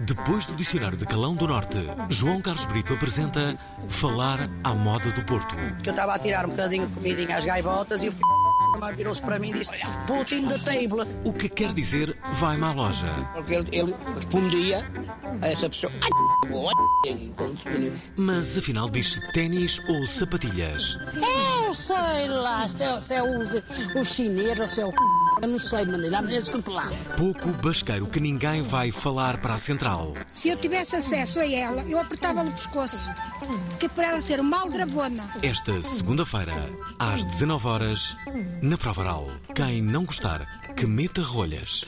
Depois do Dicionário de Calão do Norte, João Carlos Brito apresenta Falar à Moda do Porto. que eu estava a tirar um bocadinho de comidinha às gaivotas e o f... virou-se para mim e disse Putin the table. O que quer dizer vai à loja? Porque ele, ele respondia a essa pessoa. "Ai, boa, Mas afinal diz ténis ou sapatilhas? Eu sei lá, se é, se é os, os chineses ou se é o c... Eu não sei, maneira. A maneira desculpe lá. Pouco basqueiro que ninguém vai falar para a central. Se eu tivesse acesso a ela, eu apertava-lhe o pescoço. Que para ela ser uma aldravona. Esta segunda-feira, às 19 horas, na Prova Oral. Quem não gostar, que meta rolhas.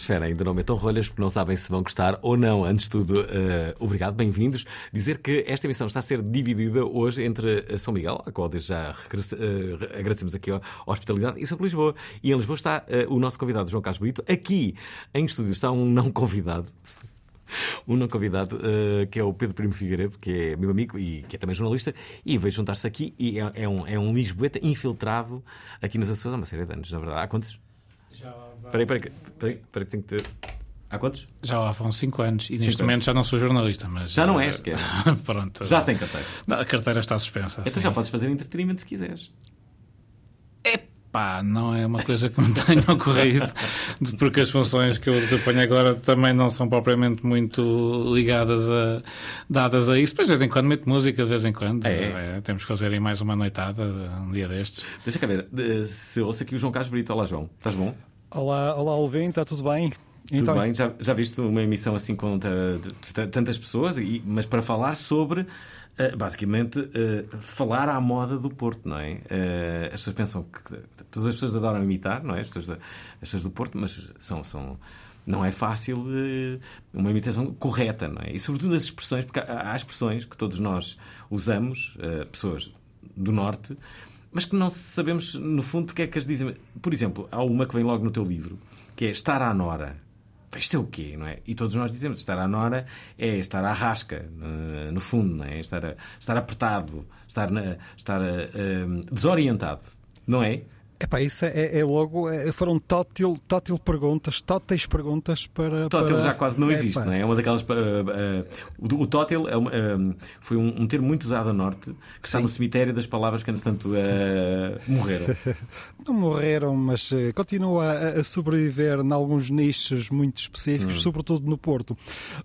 Espera, ainda não metam rolhas porque não sabem se vão gostar ou não. Antes de tudo, eh, obrigado, bem-vindos. Dizer que esta emissão está a ser dividida hoje entre eh, São Miguel, a qual desde já regresse- eh, agradecemos aqui a hospitalidade, e São Lisboa. E em Lisboa está eh, o nosso convidado João Carlos Brito. Aqui em estúdio está um não convidado. Um não convidado, eh, que é o Pedro Primo Figueiredo, que é meu amigo e que é também jornalista, e veio juntar-se aqui e é, é um, é um Lisboeta infiltrado aqui nas Açores há uma série de anos, na verdade. Há quantos? Peraí, peraí, que- peraí, peraí, que tenho que ter. Há quantos? Já lá vão 5 anos e neste Cinco momento já não sou jornalista, mas. Já não eh, és, que é? Pronto. Já sem carteira. Não, a carteira está suspensa. Então sim. já podes fazer entretenimento se quiseres. Epá, não é uma coisa que me tenha ocorrido, porque as funções que eu desempenho agora também não são propriamente muito ligadas a. dadas a isso. Depois, de vez em quando, meto música, de vez em quando. É. Eh, temos que fazer aí mais uma noitada, um dia destes. Deixa cá ver. Se ouço aqui o João Carlos Brito. Olá, João. Estás bom? Olá, olá Alvin, está tudo bem? Tudo bem? Já, já viste uma emissão assim com tantas pessoas, e- mas para falar sobre. Eh, Basicamente, eh, falar à moda do Porto, não é? Eh, As pessoas pensam que todas as pessoas adoram imitar, não é? As pessoas, da- as pessoas do Porto, mas são, são, não é fácil uma imitação correta, não é? E sobretudo as expressões, porque há expressões que todos nós usamos, pessoas do Norte, mas que não sabemos, no fundo, porque é que as dizem. Por exemplo, há uma que vem logo no teu livro, que é estar à nora. Isto é o quê, não é? E todos nós dizemos estar à nora é estar à rasca, no fundo, não é? Estar, estar apertado, estar, estar eh, eh, desorientado, não é? Epá, isso é, é logo, é, foram tótil, tótil perguntas, tóteis perguntas para. Tótil para... já quase não existe, Epá, não é? É uma daquelas. eh, eh, o, o tótil é uma, eh, foi um, um termo muito usado a norte, que está no cemitério das palavras que, entretanto, morreram. Não morreram, mas continua a, a sobreviver em alguns nichos muito específicos, Hum. sobretudo no Porto.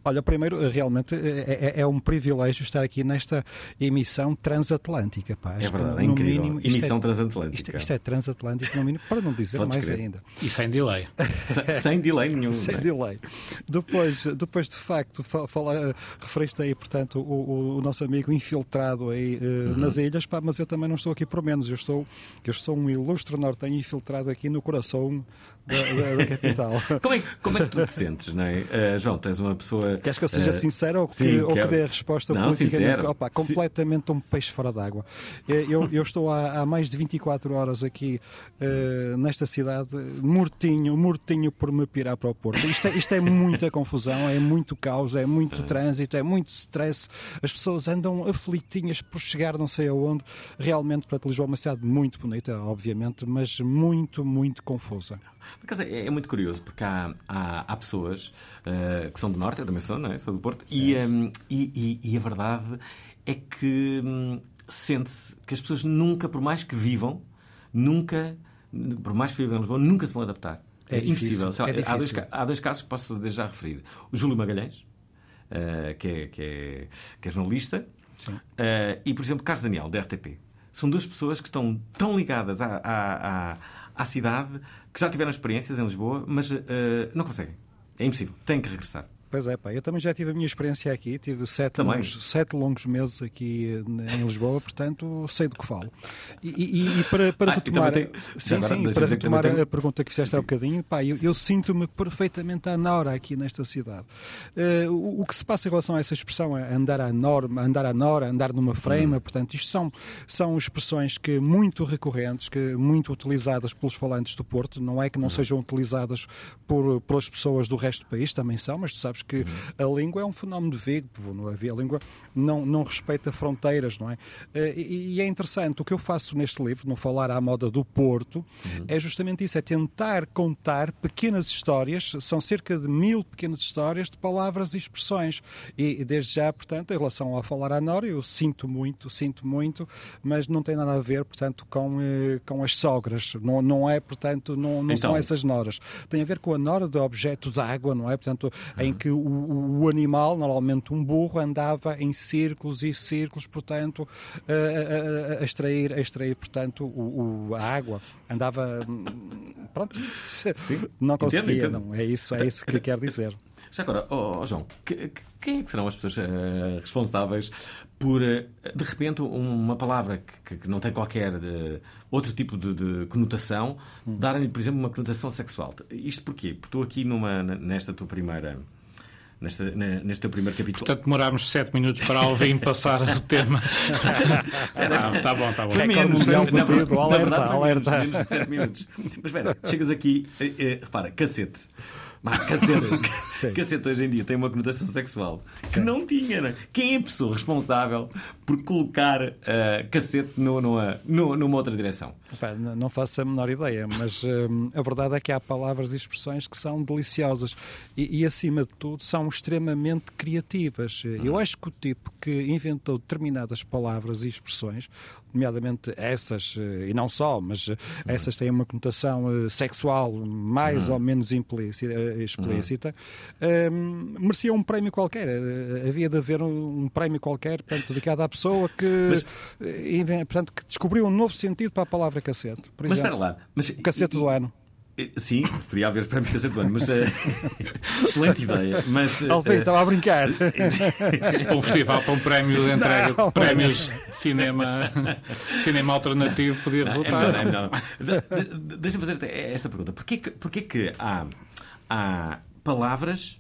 Olha, primeiro, realmente é, é um privilégio estar aqui nesta emissão transatlântica. Pá. É verdade, é incrível. mínimo, isto Emissão é- transatlântica. Isto, isto é transatlântico, no mínimo, para não dizer Podes mais crer. ainda. E sem delay. sem, sem delay nenhum. Sem não é? delay. Depois, depois de facto, fala, referiste aí, portanto, o, o- o nosso amigo infiltrado aí eh, Uhum. nas ilhas, pá, mas eu também não estou aqui por menos. Eu estou, eu sou um ilustre nortenho infiltrado aqui no coração da, da- capital. Como é, como é que tu te sentes, não é? Eh, João, tens uma pessoa. Queres que eu seja eh, sincero ou que, sim, ou que quero. dê a resposta Não, politicamente opa, completamente um peixe fora d'água? Eh, Eu, eu estou há, há mais de 24 horas aqui eh, nesta cidade, mortinho, mortinho por me pirar para o Porto. Isto é, isto é muita confusão, é muito caos, é muito trânsito, é muito stress. As pessoas andam aflitinhas por chegar não sei aonde. Realmente, para Lisboa é uma cidade muito bonita, obviamente, mas muito, muito confusa. Por acaso é, é muito curioso, porque há, há, há pessoas eh, que são do Norte, eu também sou, não é? Sou do Porto, e, hum, e, e- e a verdade é que hum, sente-se que as pessoas nunca, por mais que vivam, nunca, por mais que vivam em Lisboa, nunca se vão adaptar. É É, impossível. Lá, é há, dois, há dois casos que posso desde já referir. O Júlio Magalhães, eh, que, é, que, é, que é jornalista, eh, e, por exemplo, Carlos Daniel, da RTP. São duas pessoas que estão tão ligadas à, à, à, à cidade que já tiveram experiências em Lisboa, mas eh, não conseguem. É impossível. Têm que regressar. Pois é, pá, eu também já tive a minha experiência aqui, tive sete, longos, sete longos meses aqui eh, em Lisboa, portanto sei do que falo. E, e- e para, para Ah, retomar, tem- sim, agora, sim, para retomar tem- a pergunta que fizeste há bocadinho, pá, eu, eu sinto-me perfeitamente à Nora aqui nesta cidade. Eh, o, o que se passa em relação a essa expressão, andar à norma, andar à Nora, andar numa Hum. frame, portanto, isto são, são expressões que muito recorrentes, que muito utilizadas pelos falantes do Porto, não é que Hum. não sejam utilizadas por, pelas pessoas do resto do país, também são, mas tu sabes que Hum. a língua é um fenómeno de Vigo, não havia a língua não, não respeita fronteiras, não é? Eh, E, e é interessante, o que eu faço neste livro, no Falar à Moda do Porto, é justamente isso, é tentar contar pequenas histórias, são cerca de mil pequenas histórias de palavras e expressões. E, desde já, portanto, em relação ao Falar à Nora, eu sinto muito, sinto muito, mas não tem nada a ver, portanto, com, eh, com as sogras. Não, não é, portanto, não, não são Então. essas noras. Tem a ver com a nora do objeto de água, não é? Portanto, em que o, o- o animal, normalmente um burro, andava em círculos e círculos, portanto, a, a- a- extrair, a extrair, portanto, o, o- a água. Andava, hum, pronto, não conseguia. entendo. Não, é isso, é isso que quer dizer. Já agora, ó ó, João, que- que- quem é que serão as pessoas eh, responsáveis por, eh, de repente, uma palavra que, que não tem qualquer de- outro tipo de, de conotação, darem-lhe, por exemplo, uma conotação sexual? Isto porquê? Porque tu aqui numa, nesta tua primeira. Nesta, ne- neste teu primeiro capítulo. Portanto, demorámos 7 minutos para Alvin passar o tema. Ah, tá bom, tá bom. Recorde Menos, mundial na, na, na alerta, verdade, foi alerta. Menos, menos de 7 minutos. Mas espera, chegas aqui, eh, eh, repara, cacete. Cacete hoje em dia tem uma conotação sexual que não tinha, né? Quem é a pessoa responsável por colocar eh, cacete no- numa, numa outra direção? Não faço a menor ideia, mas hum, a verdade é que há palavras e expressões que são deliciosas e, e, acima de tudo, são extremamente criativas. Eu acho que o tipo que inventou determinadas palavras e expressões, nomeadamente essas, eh, e não só, mas eh, essas têm uma conotação eh, sexual mais ou menos implícita, explícita, hum, merecia um prémio qualquer. Havia de haver um, um prémio qualquer portanto, dedicado à pessoa que, inven- portanto, que descobriu um novo sentido para a palavra cacete. Mas exemplo, espera lá. Mas, o cacete do ano. Eh, Sim, podia haver prémios cacete do ano, mas. eh, excelente ideia. Mas. eh, Alvin, estava a brincar. Um festival, para um prémio de entrega Não, de prémios de cinema, cinema alternativo, podia É resultar. é Deixa-me fazer esta pergunta. Porquê que, porquê que há, há palavras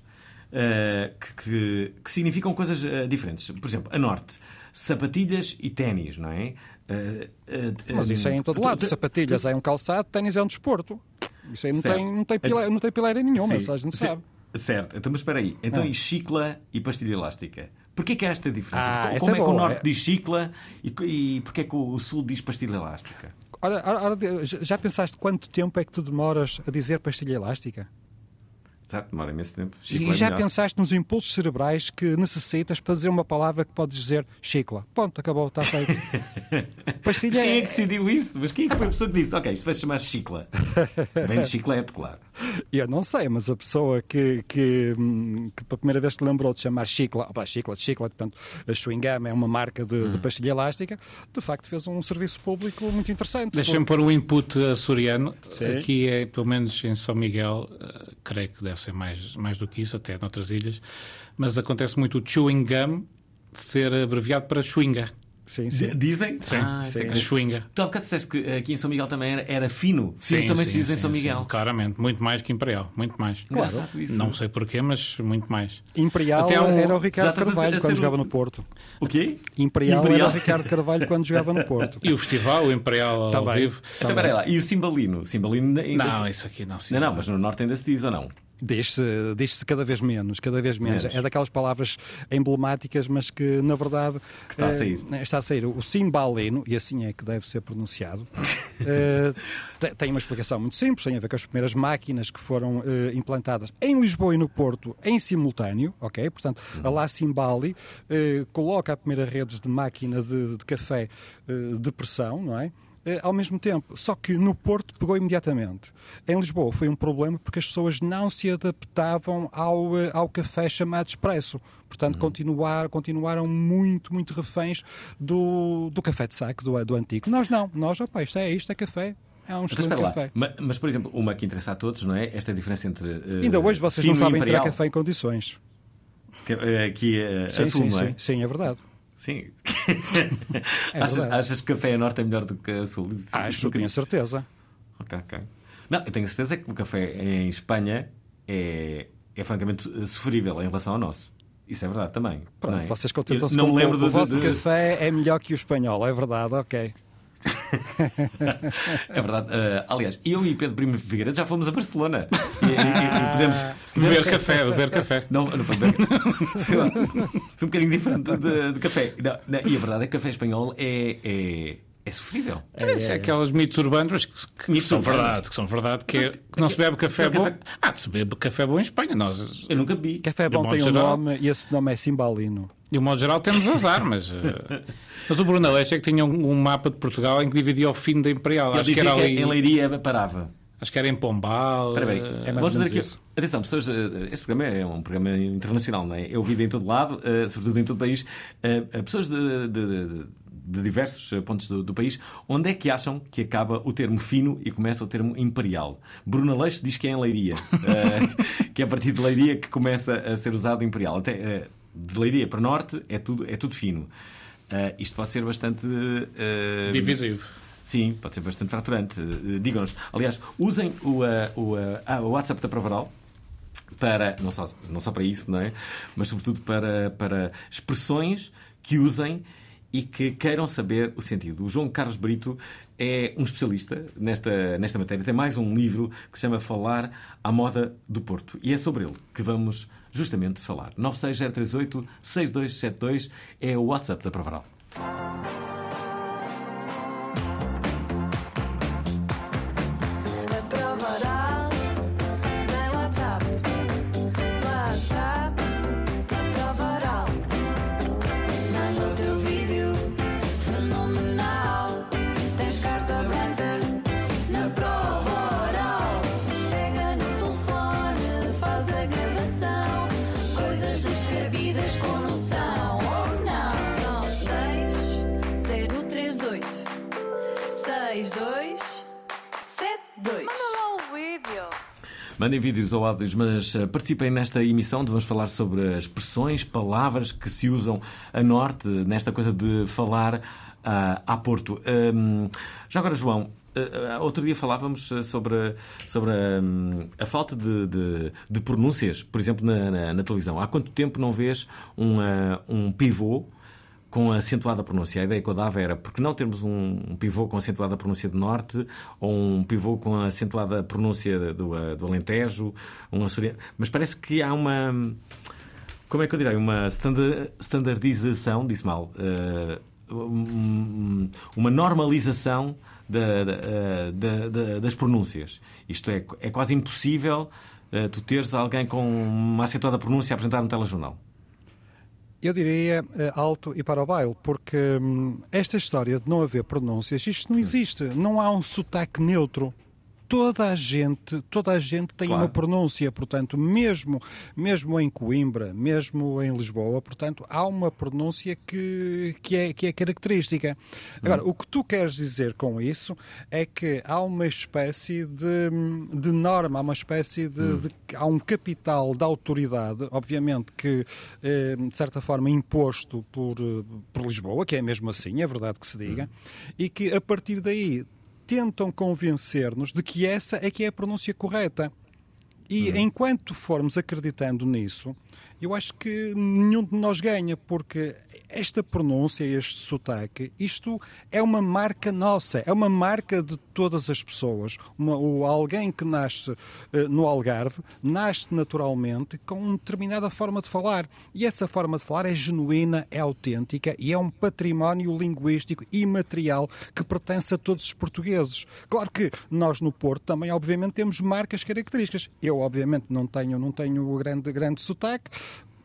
eh, que, que- que significam coisas eh, diferentes? Por exemplo, a norte, sapatilhas e ténis, não é? Eh, Mas isso é em todo lado. Sapatilhas é um calçado, ténis é um desporto. Isso aí não Certo. tem, não, tem pileira, não tem pileira nenhuma, Sim, só a gente sabe. Certo, então, mas espera aí. Então, Ah. e chicla e pastilha elástica? Porquê que há esta diferença? Ah, Como é, é que o norte diz chicla e, e porquê que o sul diz pastilha elástica? Ora, ora, já pensaste quanto tempo é que tu demoras a dizer pastilha elástica? Exato, demora imenso tempo. E Chicla é já melhor. pensaste nos impulsos cerebrais que necessitas para dizer uma palavra que podes dizer chicla? Ponto, acabou, está feito. Mas Pastilha quem é é... que decidiu isso? Mas quem é que foi a pessoa que disse? Ok, isto vai chamar chicla. Vem de chiclete, claro. Eu não sei, mas a pessoa que, que, que pela primeira vez te lembrou de chamar chicla, opa, chicla, chicla, portanto, a Chewing Gum é uma marca de, Hum. de pastilha elástica, de facto fez um serviço público muito interessante. Deixa-me pôr o input açoriano. Sim. Aqui é, pelo menos em São Miguel, eh, creio que deve ser mais, mais do que isso, até noutras ilhas, mas acontece muito o chewing gum de ser abreviado para chewinga. Sim, sim. Dizem? Sim, Ah, a que- chewinga. Tu há bocado disseste que aqui em São Miguel também era, era fino. Fino também se diz em São Miguel. claramente, muito mais que Imperial, muito mais. Isso. Não sei porquê, mas muito mais. Imperial Até um- era o Ricardo Carvalho quando jogava no Porto. O quê? Imperial, Imperial. era o Ricardo Carvalho quando jogava no Porto. E o festival, o Imperial ao Também. vivo. Então, peraí lá. E o cimbalino? O cimbalino ainda Não, se... isso aqui não se Não, não, mas no norte ainda se diz ou não? Diz-se diz cada vez menos, cada vez menos. Menos. É daquelas palavras emblemáticas, mas que na verdade Que está a eh, sair. está a sair. O cimbalino, e assim é que deve ser pronunciado, te- tem uma explicação muito simples, tem a ver com as primeiras máquinas que foram eh, implantadas em Lisboa e no Porto em simultâneo, ok? Portanto, a La Cimbali coloca a primeira redes de máquina de, de café de pressão, não é? Eh, ao mesmo tempo. Só que no Porto pegou imediatamente. Em Lisboa foi um problema porque as pessoas não se adaptavam ao, eh, ao café chamado expresso. Portanto, continuar, continuaram muito, muito reféns do, do café de saco, do, do antigo. Nós não. Nós, opa, isto é isto, é café. É um excelente café. Ma- Mas, por exemplo, uma que interessa a todos, não é? Esta diferença entre. eh, Ainda hoje vocês não sabem tirar imperial. café em condições. Que, eh, Aqui é Sim, azul, sim, é? sim, sim, é verdade. Sim. É achas, achas que café a norte é melhor do que a sul? Acho, tenho certeza. Ok, ok. Não, eu tenho certeza que o café em Espanha é, é francamente sofrível em relação ao nosso. Isso é verdade também. Pronto, é? vocês contentam-se com o lembro de, O vosso de- café é melhor que o espanhol, é verdade, ok. É verdade. Eh, aliás, eu e Pedro Primo Figueiredo já fomos a Barcelona. E, e- e podemos. Beber café, beber café. Não, não foi beber. Lá, foi um bocadinho diferente de, de café. Não, não, e a verdade é que café espanhol é, é, é sofrível. Parece aquelas mitos urbanos mas que, que são verdade, que são verdade, que, é- que não se bebe café bom. café- Ah, se bebe café bom em Espanha. Nós, Eu nunca bebi. Café bom tem um geral. nome e esse nome é Simbalino. de um modo geral, temos azar, mas. eh, mas o Bruno Aleixo é que tinha um, um mapa de Portugal em que dividia o fim da Imperial. Ele Acho que dizia era que ali. em Leiria parava. Acho que era em Pombal. Espera bem, eh, É mais vamos dizer aqui. isso. Atenção, pessoas, eh, este programa é um programa internacional, não é? É ouvido em todo lado, sobretudo em todo o país. Pessoas de, de- de- de diversos eh, pontos do, do país, onde é que acham que acaba o termo fino e começa o termo imperial? Bruno Aleixo diz que é em Leiria, eh, que é a partir de Leiria que começa a ser usado imperial. Até eh, de Leiria para norte é tudo, é tudo fino. Eh, isto pode ser bastante. Divisivo. Sim, pode ser bastante fraturante. Digam-nos. Aliás, usem o, o, ah, o WhatsApp da Pravaral para, não só, não só para isso, não é? Mas sobretudo para, para expressões que usem e que queiram saber o sentido. O João Carlos Brito é um especialista nesta, nesta matéria. Tem mais um livro que se chama Falar à Moda do Porto. E é sobre ele que vamos justamente falar. 96038-6272 é o WhatsApp da Pravaral. Mandem vídeos ou áudios, mas eh, participem nesta emissão onde vamos falar sobre as expressões, palavras que se usam a norte, nesta coisa de falar ah, a Porto. Hum, já agora, João, eh, outro dia falávamos sobre, sobre hum, a falta de, de- de pronúncias, por exemplo, na, na- na televisão. Há quanto tempo não vês um, ah, um pivô com acentuada pronúncia. A ideia que eu dava era porque não termos um, pivô com acentuada pronúncia do Norte ou um pivô com acentuada pronúncia do, eh, do Alentejo, um açoriano. Mas parece que há uma. Como é que eu direi? Uma standa- standardização, disse mal. eh, um- uma normalização da- eh, da- da- das pronúncias. Isto é, é quase impossível tu teres alguém com uma acentuada pronúncia a apresentar um telejornal. Eu diria eh, alto e para o baile, porque hum, esta história de não haver pronúncias, isto não existe. Não há um sotaque neutro. Toda a gente, toda a gente tem Claro. uma pronúncia, portanto, mesmo, mesmo em Coimbra, mesmo em Lisboa, portanto, há uma pronúncia que, que, é, que é característica. Agora, o que tu queres dizer com isso é que há uma espécie de, de norma, há uma espécie de, de- há um capital de autoridade, obviamente que eh, de certa forma imposto por, eh, por Lisboa, que é mesmo assim, é verdade que se diga, e que a partir daí tentam convencer-nos de que essa é que é a pronúncia correta. E enquanto formos acreditando nisso, eu acho que nenhum de nós ganha, porque esta pronúncia, este sotaque, isto é uma marca nossa, é uma marca de todas as pessoas. Uma, ou alguém que nasce eh, no Algarve, nasce naturalmente com uma determinada forma de falar. E essa forma de falar é genuína, é autêntica e é um património linguístico imaterial que pertence a todos os portugueses. Claro que nós no Porto também, obviamente, temos marcas características. Eu, obviamente, não tenho, não tenho grande, grande sotaque.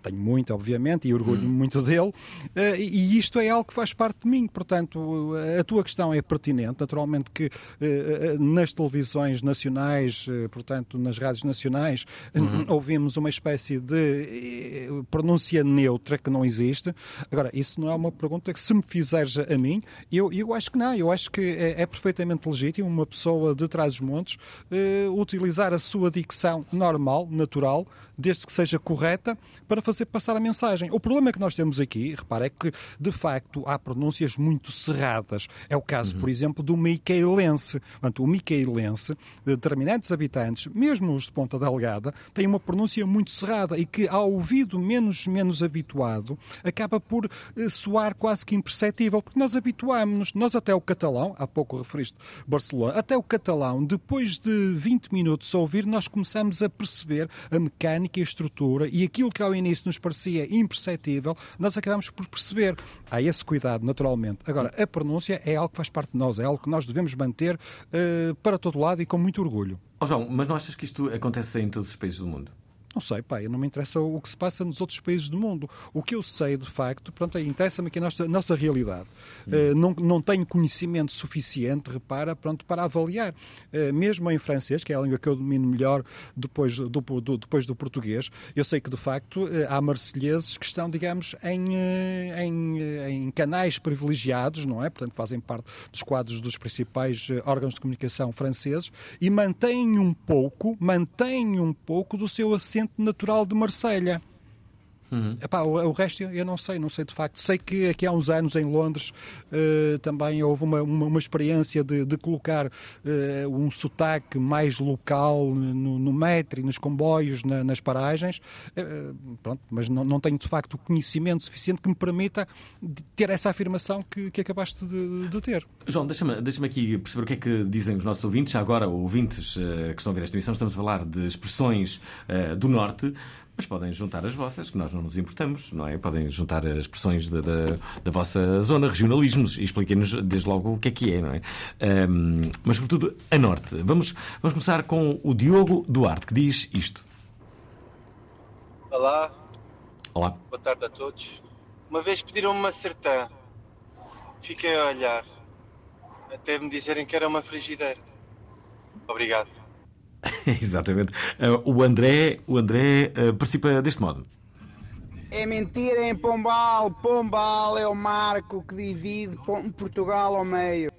Tenho muito, obviamente, e orgulho-me muito dele, eh, e isto é algo que faz parte de mim. Portanto, a tua questão é pertinente. Naturalmente que eh, nas televisões nacionais, eh, portanto, nas rádios nacionais, ouvimos uma espécie de eh, pronúncia neutra que não existe. Agora, isso não é uma pergunta que se me fizeres a mim, eu, eu acho que não. Eu acho que é, é perfeitamente legítimo uma pessoa de trás os montes eh, utilizar a sua dicção normal, natural, desde que seja correta, para fazer passar a mensagem. O problema que nós temos aqui, repara, é que de facto há pronúncias muito cerradas. É o caso, por exemplo, do micaelense. Portanto, o micaelense, determinados habitantes, mesmo os de Ponta Delgada, têm uma pronúncia muito cerrada e que, ao ouvido menos, menos habituado, acaba por eh, soar quase que imperceptível, porque nós habituámos-nos, nós até o catalão, há pouco referiste Barcelona, até o catalão, depois de 20 minutos a ouvir, nós começamos a perceber a mecânica e a estrutura e aquilo que ao início nos parecia imperceptível, nós acabamos por perceber. Há esse cuidado, naturalmente. Agora, a pronúncia é algo que faz parte de nós, é algo que nós devemos manter eh, para todo lado e com muito orgulho. Ó João, mas não achas que isto acontece em todos os países do mundo? Não sei, pá, não me interessa o que se passa nos outros países do mundo. O que eu sei, de facto, pronto, é, interessa-me aqui a nossa, nossa realidade. Eh, não, não tenho conhecimento suficiente, repara, pronto, para avaliar. Eh, mesmo em francês, que é a língua que eu domino melhor depois do, do- depois do português, eu sei que, de facto, eh, há marselheses que estão, digamos, em, em, em canais privilegiados, não é? Portanto, fazem parte dos quadros dos principais órgãos de comunicação franceses e mantêm um pouco, mantêm um pouco do seu natural de Marselha. Epá, o, o resto eu não sei, não sei de facto. Sei que aqui há uns anos em Londres eh, também houve uma, uma, uma experiência de, de colocar eh, um sotaque mais local no, no metro e nos comboios, na- nas paragens. Eh, pronto, mas não, não tenho de facto o conhecimento suficiente que me permita ter essa afirmação que, que acabaste de, de ter. João, deixa-me deixa aqui perceber o que é que dizem os nossos ouvintes. Já agora, ouvintes que estão a ver esta emissão, estamos a falar de expressões do Norte. Mas podem juntar as vossas, que nós não nos importamos, não é? Podem juntar as expressões da, da, da vossa zona, regionalismos, e expliquem-nos desde logo o que é que é, não é? Ahm, mas, sobretudo, a norte. Vamos, vamos começar com o Diogo Duarte, que diz isto. Olá, Olá. boa tarde a todos. Uma vez pediram-me uma sertã. Fiquei a olhar, até me dizerem que era uma frigideira. Obrigado. Exatamente. Ah, o André, o André ah, participa deste modo. É mentira em Pombal. Pombal é o marco que divide Portugal ao meio.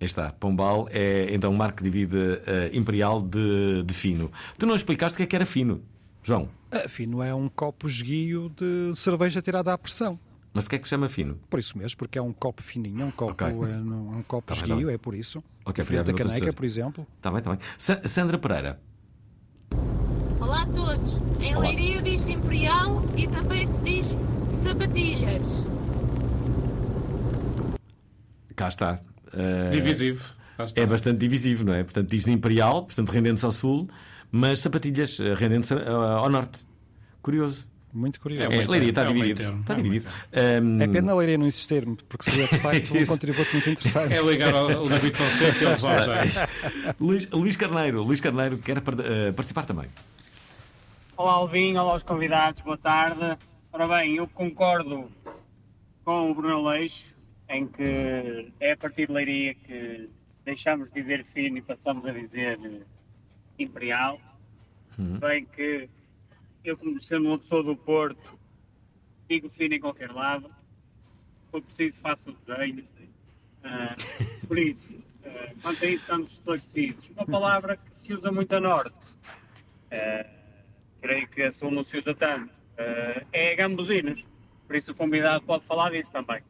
Aí está, Pombal é então um marco que divide ah, Imperial de, de fino. Tu não explicaste o que é que era fino, João. Ah, Fino é um copo esguio de cerveja tirada à pressão. Mas porquê é que se chama fino? Por isso mesmo, porque é um copo fininho, é um copo, Ok. é, não- é um copo Tá bem, tá esguio, bem. é por isso. Ok, Diferente da caneca, por exemplo. Está bem, está bem. Sa- Sandra Pereira. Olá a todos. Em Olá. Leiria diz Imperial e também se diz sapatilhas. Cá está. Ah, Divisivo. Está. É bastante divisivo, não é? Portanto, diz Imperial, portanto, rendendo-se ao sul, mas sapatilhas, ah, rendendo-se ao norte. Curioso. Muito curioso. É, Leiria está é um dividido. termo, Está é um dividido. Ahm, É pena a Leiria não insistir porque seria de facto um contributo muito interessante. É ligar ao, ao David Fonseca e ao José. Luís, Luís Carneiro. Luís Carneiro quer ah, participar também. Olá Alvin, olá aos convidados, boa tarde. Ora bem, eu concordo com o Bruno Leixo em que é a partir de Leiria que deixamos de dizer fino e passamos a dizer eh, imperial. Bem que eu, como sendo uma pessoa do Porto, digo fino em qualquer lado. Se for preciso, faço o desenho. Ah, por isso, ah, quanto a isso, estamos esclarecidos. Uma palavra que se usa muito a norte. Ah, creio que a sul não se usa tanto. Ah, é gambuzinos. Por isso o convidado pode falar disso também.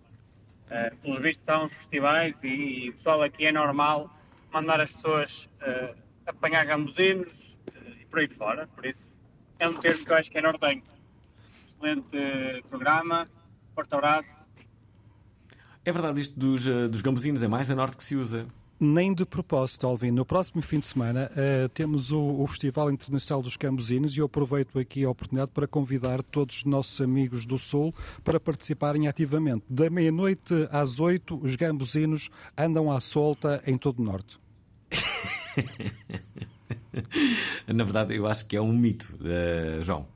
Ah, pelos vistos há uns festivais e, e o pessoal aqui é normal mandar as pessoas apanhar gambuzinos e por aí fora. Por isso é um termo que eu acho que é nortenho. Excelente eh, programa. Forte abraço. É verdade isto dos, ah, dos gambuzinos, é mais a norte que se usa. Nem de propósito, Alvin. No próximo fim de semana eh, temos o, o Festival Internacional dos Cambuzinos e eu aproveito aqui a oportunidade para convidar todos os nossos amigos do Sul para participarem ativamente. Da meia-noite às oito, os gambuzinos andam à solta em todo o Norte. Na verdade, eu acho que é um mito, ah, João.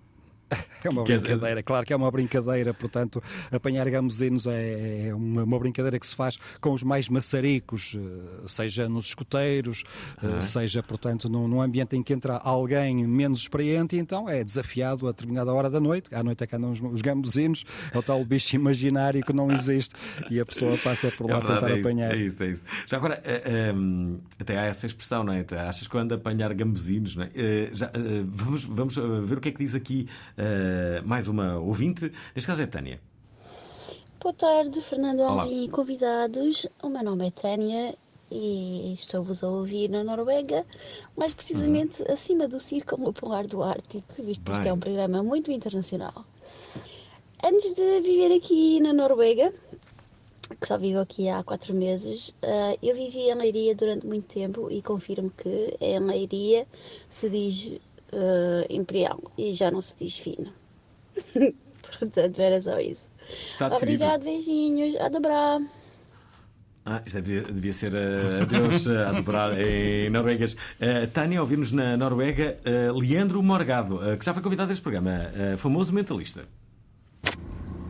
É uma dizer- brincadeira, claro que é uma brincadeira, portanto, apanhar gamuzinos é, é uma, uma brincadeira que se faz com os mais maçaricos, eh, seja nos escoteiros, eh, Ah. seja, portanto, num, num ambiente em que entra alguém menos experiente, e então é desafiado a determinada hora da noite, à noite é que andam os, os gamuzinos, é o tal bicho imaginário que não existe, e a pessoa passa por lá É verdade, tentar é isso, apanhar. É isso, é isso. Já agora, eh, ehm, até há essa expressão, não é? Achas que eu ando a apanhar gambuzinos, não é? Já, vamos, vamos ver o que é que diz aqui eh, mais uma ouvinte. Neste caso é Tânia. Boa tarde, Fernando. Alvim e convidados. O meu nome é Tânia e estou-vos a ouvir na Noruega, mais precisamente acima do Círculo Polar do Ártico, visto que isto é um programa muito internacional. Antes de viver aqui na Noruega, que só vivo aqui há quatro meses, eh, eu vivi em Leiria durante muito tempo e confirmo que em Leiria se diz eh, imperial e já não se diz fino. Portanto, era só isso. Está decidido. Obrigado, beijinhos, a dobrar. Ah, isto devia, devia ser uh, adeus uh, a dobrar em noruegas. Uh, Tânia, ouvimos na Noruega uh, Leandro Morgado, uh, que já foi convidado a este programa, uh, famoso mentalista.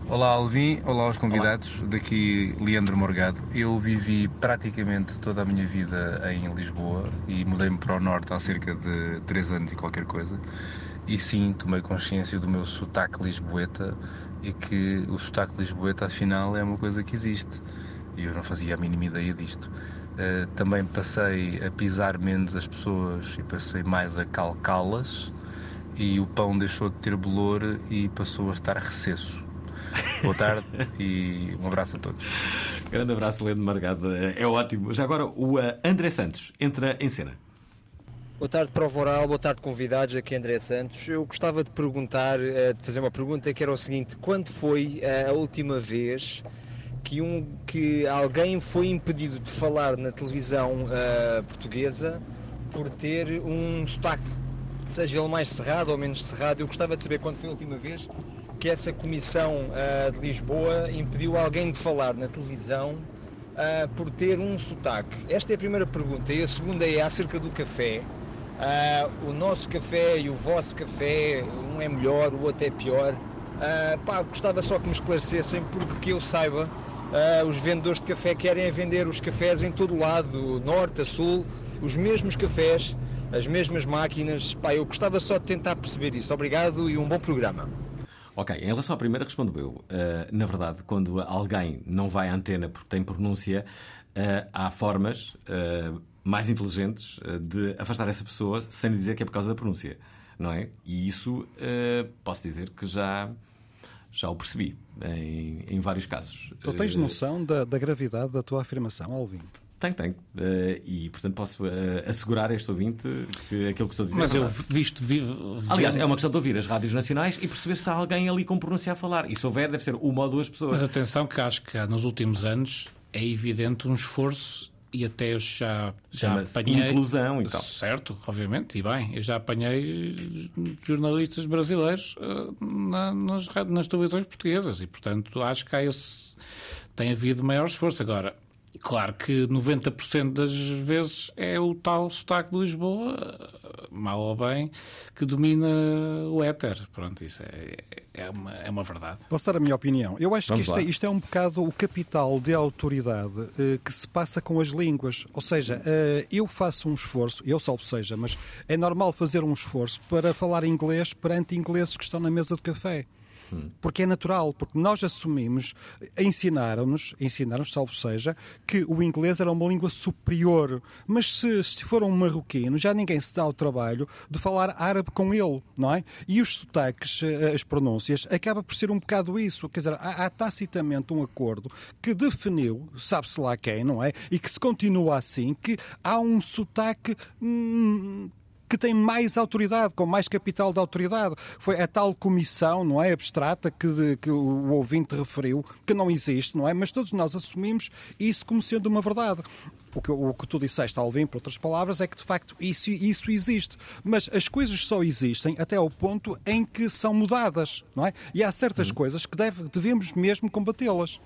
Olá Alvin, olá aos convidados, daqui Leandro Morgado. Eu vivi praticamente toda a minha vida em Lisboa e mudei-me para o Norte há cerca de 3 anos e qualquer coisa. E sim, tomei consciência do meu sotaque lisboeta e que o sotaque lisboeta afinal é uma coisa que existe. E eu não fazia a mínima ideia disto. Uh, também passei a pisar menos as pessoas e passei mais a calcá-las e o pão deixou de ter bolor e passou a estar recesso. Boa tarde e um abraço a todos. Grande abraço, Leandro Morgado, uh, é ótimo. Já agora, o uh, André Santos entra em cena. Boa tarde, Prova Oral, boa tarde, convidados. Aqui é André Santos. Eu gostava de perguntar, eh, de fazer uma pergunta que era o seguinte: quando foi eh, a última vez que, um, que alguém foi impedido de falar na televisão eh, portuguesa por ter um sotaque, seja ele mais cerrado ou menos cerrado? Eu gostava de saber quando foi a última vez que essa comissão eh, de Lisboa impediu alguém de falar na televisão ah, por ter um sotaque? Esta é a primeira pergunta. E a segunda é acerca do café. Ah, o nosso café e o vosso café, um é melhor, o outro é pior. Pá, gostava só que me esclarecessem, porque que eu saiba, os vendedores de café querem vender os cafés em todo o lado, do norte a sul, os mesmos cafés, as mesmas máquinas. Pá, eu gostava só de tentar perceber isso. Obrigado e um bom programa. Ok, em relação à primeira, respondo eu. Uh, na verdade, quando alguém não vai à antena porque tem pronúncia, uh, há formas uh, mais inteligentes de afastar essa pessoa sem lhe dizer que é por causa da pronúncia, não é? E isso posso dizer que já, já o percebi em, em vários casos. Tu tens noção da, da gravidade da tua afirmação, Alvin? Tenho, tenho. Uh, e, portanto, posso uh, assegurar a este ouvinte que aquilo que estou a dizer Mas é eu visto. Vi, Aliás, é uma questão de ouvir as rádios nacionais e perceber se há alguém ali com pronúncia a falar. E se houver, deve ser uma ou duas pessoas. Mas atenção, que acho que nos últimos anos é evidente um esforço e até eu já, já apanhei. inclusão e tal. Certo, obviamente, e bem, eu já apanhei jornalistas brasileiros uh, na, nas, nas televisões portuguesas e, portanto, acho que há esse. tem havido maior esforço. Agora, claro que 90% das vezes é o tal sotaque de Lisboa, mal ou bem, que domina o éter. Pronto, isso é, é, uma, é uma verdade. Posso dar a minha opinião? Eu acho Vamos que isto é, isto é um bocado o capital de autoridade eh, que se passa com as línguas. Ou seja, eh, eu faço um esforço, eu salvo seja, mas é normal fazer um esforço para falar inglês perante ingleses que estão na mesa de café. Porque é natural, porque nós assumimos, ensinaram-nos, ensinaram-nos, salvo seja, que o inglês era uma língua superior. Mas se, se for um marroquino, já ninguém se dá ao trabalho de falar árabe com ele, não é? E os sotaques, eh, as pronúncias, acaba por ser um bocado isso. Quer dizer, há, há tacitamente um acordo que definiu, sabe-se lá quem, não é? E que se continua assim, que há um sotaque. hum, que tem mais autoridade, com mais capital de autoridade. Foi a tal comissão, não é, abstrata, que, que o ouvinte referiu, que não existe, não é? Mas todos nós assumimos isso como sendo uma verdade. O que, o que tu disseste, Alvin, por outras palavras, é que de facto isso, isso existe. Mas as coisas só existem até ao ponto em que são mudadas, não é? E há certas coisas que deve- devemos mesmo combatê-las.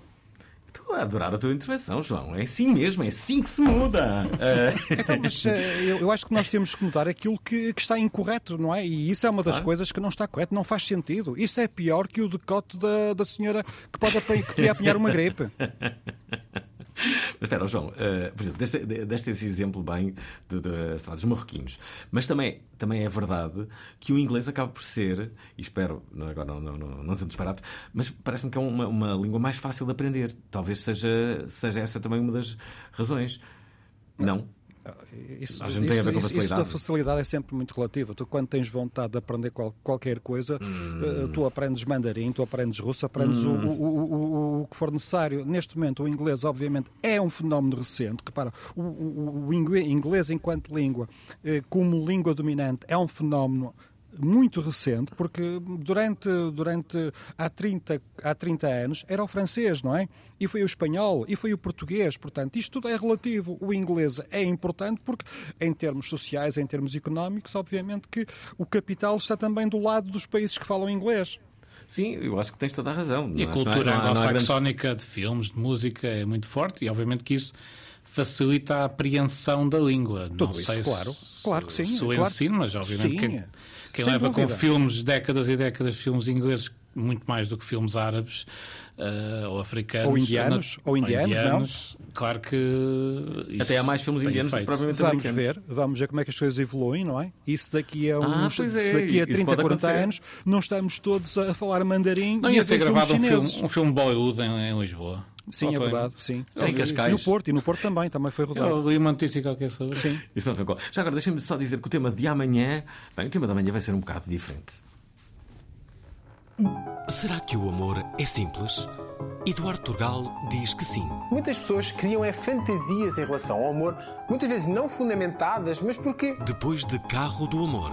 Estou a adorar a tua intervenção, João. É assim mesmo, é assim que se muda. Eh, Então, mas eh, eu, eu acho que nós temos que mudar aquilo que, que está incorreto, não é? E isso é uma das Claro. coisas que não está correto, não faz sentido. Isso é pior que o decote da, da senhora que pode apanhar, que apanhar uma gripe. Mas espera, João, eh, por exemplo, deste, deste esse exemplo bem de, de, lá, dos marroquinos, mas também, também é verdade que o inglês acaba por ser, e espero, não, agora não, não, não, não sendo disparate, mas parece-me que é uma, uma língua mais fácil de aprender. Talvez seja, seja essa também uma das razões. Não? Isso, ver com isso- isso da facilidade. é sempre muito relativa. Tu, quando tens vontade de aprender qual- qualquer coisa, eh, tu aprendes mandarim, tu aprendes russo, aprendes o, Hum. o- o- o- o que for necessário. Neste momento, o inglês, obviamente, é um fenómeno recente. Repara, o, o- inglês, enquanto língua, eh, como língua dominante, é um fenómeno muito recente, porque durante, durante há, 30, há 30 anos era o francês, não é? E foi o espanhol, e foi o português. Portanto, isto tudo é relativo. O inglês é importante porque, em termos sociais, em termos económicos, obviamente que o capital está também do lado dos países que falam inglês. Sim, eu acho que tens toda a razão. E a que cultura há grandes- anglo-saxónica de filmes, de música é muito forte e obviamente que isso facilita a apreensão da língua. Tudo não isso, sei claro. se, Claro que sim, se o claro. ensino, mas obviamente Sim, quem, quem sem leva com dúvida. filmes, décadas e décadas, filmes ingleses, muito mais do que filmes árabes eh, ou africanos. Ou indianos, na- ou indianos, Claro que. isso Até há mais filmes indianos do que propriamente Vamos americanos. ver, vamos ver como é que as coisas evoluem, não é? Isso daqui a Ah, uns, se é, daqui a isso 30, pode 40 acontecer. anos, não estamos todos a falar mandarim Não ia ser gravado um filme, um filme Bollywood em, em Lisboa. Sim, é verdade, sim. Em E Cascais. no Porto, e no Porto também, também foi rodado. Eu li uma notícia qualquer sobre isso. Sim. Isso não concordo. Já agora, deixem-me só dizer que o tema de amanhã. Bem, o tema de amanhã vai ser um bocado diferente. Será que o amor é simples? Eduardo Turgal diz que sim. Muitas pessoas criam é fantasias em relação ao amor, muitas vezes não fundamentadas, mas porque Depois de Carro do Amor,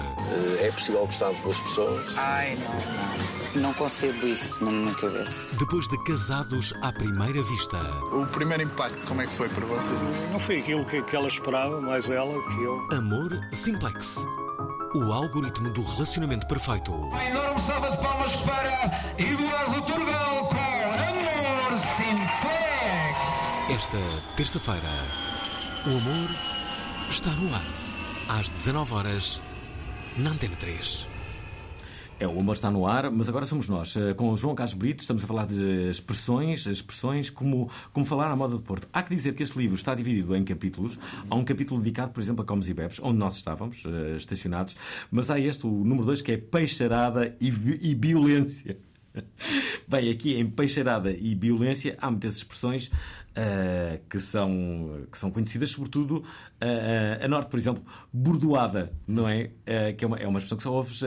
É possível gostar de duas pessoas? Ai, não, não. Não concebo isso na minha cabeça. depois de Casados à Primeira Vista, O primeiro impacto, como é que foi para você? Não foi aquilo que, que ela esperava, mais ela que eu. Amor Simplex. O algoritmo do relacionamento perfeito. Uma enorme salva de palmas para Eduardo Turgal com Amor Simplex. Esta terça-feira, o amor está no ar. Às 19 horas na Antena 3. É, o amor está no ar, mas agora somos nós. Eh, Com João Carlos Brito estamos a falar de expressões, expressões como, como falar à moda de Porto. Há que dizer que este livro está dividido em capítulos. Há um capítulo dedicado, por exemplo, a comes e bebes, onde nós estávamos eh, estacionados. Mas há este, o número 2, que é peixarada e, e violência. Bem, aqui em peixarada e violência há muitas expressões eh, que, são, que são conhecidas, sobretudo eh, a norte, por exemplo, bordoada, não é? Eh, que é uma, é uma expressão que só ouves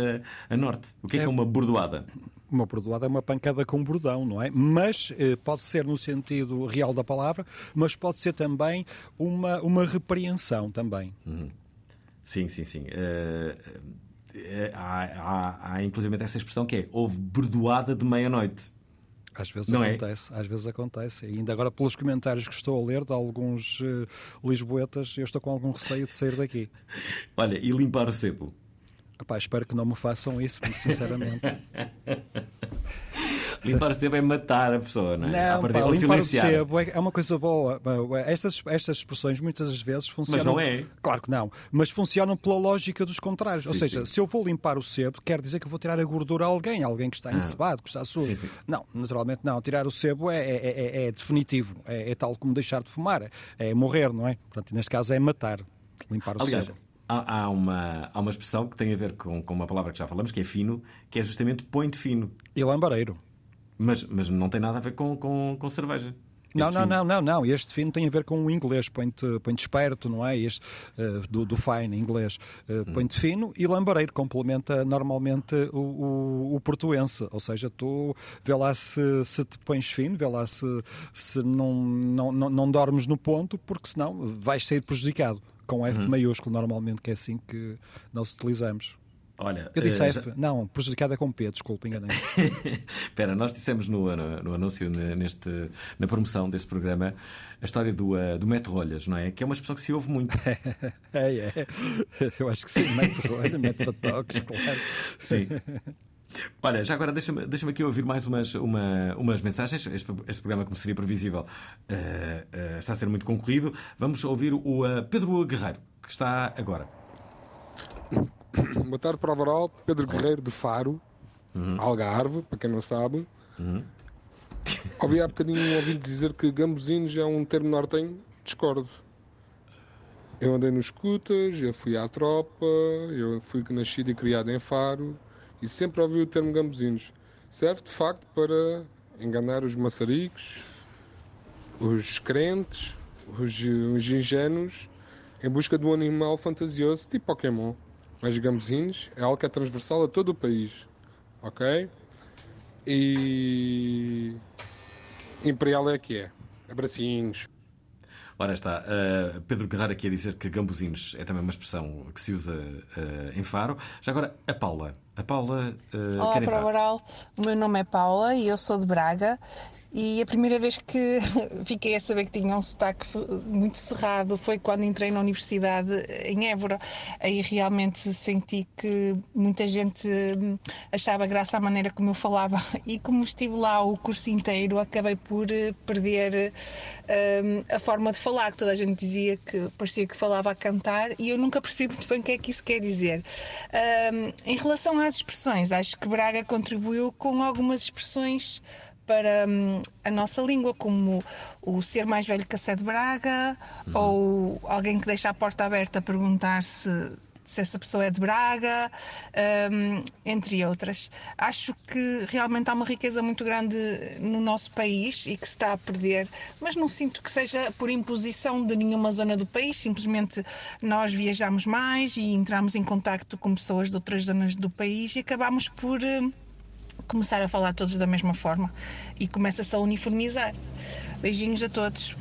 a norte. O que é, que é uma bordoada? Uma bordoada é uma pancada com bordão, não é? Mas pode ser no sentido real da palavra, mas pode ser também uma, uma repreensão também. Sim, sim, sim. Eh, há, há, há inclusive essa expressão que é houve bordoada de meia-noite. Às vezes Não é? acontece, às vezes acontece. E ainda agora, pelos comentários que estou a ler de alguns eh, lisboetas, eu estou com algum receio de sair daqui. Olha, e limpar o sebo. Epá, espero que não me façam isso, muito sinceramente. Limpar o sebo é matar a pessoa, não é? Não, pá, ou limpar o sebo é é uma coisa boa. Estas, estas expressões muitas vezes funcionam. não é. Claro que não. Mas funcionam pela lógica dos contrários. Ou Sim, seja, sim. se eu vou limpar o sebo, quer dizer que eu vou tirar a gordura a alguém, alguém que está Ah. encebado, que está sujo. Sim, sim. Não, naturalmente não. Tirar o sebo é, é- é- é definitivo. É, é tal como deixar de fumar. É morrer, não é? Portanto, neste caso é matar. Limpar o Aliás, sebo. Há, há uma, há uma expressão que tem a ver com, com uma palavra que já falamos, que é fino, que é justamente point fino. E lambareiro. Mas, mas não tem nada a ver com, com, com cerveja. Não, Este não, não, não, não. Este fino tem a ver com o inglês, point, point esperto, não é? Este, eh, do, do fine, inglês. Uh, point fino e lambareiro, complementa normalmente o, o, o portuense. Ou seja, tu vê lá se, se te pões fino, vê lá se, se não, não, não, não dormes no ponto, porque senão vais sair prejudicado. Com F Uhum. maiúsculo, normalmente, que é assim que nós utilizamos. Olha, Eu disse eh, F. já- Não, prejudicado é com P, desculpa, enganei. Espera, nós dissemos no, no, no anúncio, ne- neste, na promoção deste programa, a história do, eh, do não é? Que é uma expressão que se ouve muito. É, é. Eu acho que sim, mete rolha, mete patoques, claro. Sim. Olha, já agora deixa-me deixa aqui ouvir mais umas, uma- umas mensagens. Este, este programa, como seria previsível, eh, eh, está a ser muito concorrido. Vamos ouvir o eh, Pedro Guerreiro, que está agora. Boa tarde para o Varal, Pedro Guerreiro de Faro, Uhum. Algarve, para quem não sabe. Ouvi há bocadinho ouvinte dizer que gambuzinos é um termo nortenho, discordo. Eu andei nos escutas, eu fui à tropa, eu fui nascido e criado em Faro e sempre ouvi o termo gambuzinos. Serve de facto para enganar os maçaricos, os crentes, os, os ingênuos, em busca de um animal fantasioso, tipo Pokémon. Mas gambuzinos é algo que é transversal a todo o país, ok? E Imperial é que é. Abracinhos. Ora está, eh, Pedro Guerreiro aqui a dizer que gambuzinos é também uma expressão que se usa eh, em Faro. Já agora, a Paula. A Paula eh, Olá, para o Oral. O meu nome é Paula e eu sou de Braga. E a primeira vez que fiquei a saber que tinha um sotaque muito cerrado foi quando entrei na universidade em Évora. Aí realmente senti que muita gente achava graça à maneira como eu falava. E como estive lá o curso inteiro, acabei por eh, perder hum, a forma de falar. Toda a gente dizia que parecia que falava a cantar e eu nunca percebi muito bem o que é que isso quer dizer. Hum, em relação às expressões, acho que Braga contribuiu com algumas expressões para hum, a nossa língua, como o ser mais velho que a Sé de Braga, ou alguém que deixa a porta aberta a perguntar se, se essa pessoa é de Braga, hum, entre outras. Acho que realmente há uma riqueza muito grande no nosso país e que se está a perder, mas não sinto que seja por imposição de nenhuma zona do país, simplesmente nós viajamos mais e entramos em contacto com pessoas de outras zonas do país e acabamos por. hum, começar a falar todos da mesma forma e começa-se a uniformizar. Beijinhos a todos.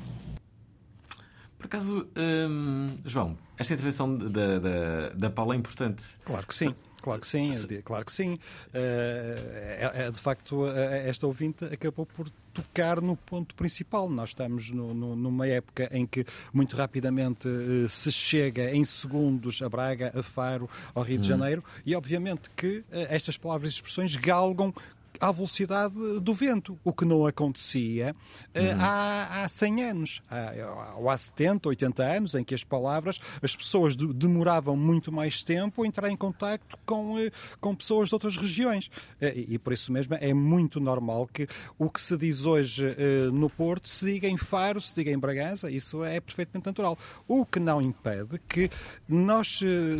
Por acaso, hum, João, esta intervenção da, da, da Paula é importante. Claro que sim. Claro que sim, claro que sim. Eh, é- é, de facto, eh, esta ouvinte acabou por tocar no ponto principal. Nós estamos no- no- numa época em que muito rapidamente eh, se chega em segundos a Braga, a Faro, ao Rio de Hum. Janeiro e obviamente que eh, estas palavras e expressões galgam à velocidade do vento, o que não acontecia eh, Uhum. há, há 100 anos, há, ou há 70, 80 anos, em que as palavras, as pessoas de- demoravam muito mais tempo a entrar em contacto com, eh, com pessoas de outras regiões. Eh, E, e por isso mesmo é muito normal que o que se diz hoje no Porto se diga em Faro, se diga em Bragança, isso é perfeitamente natural. O que não impede que nós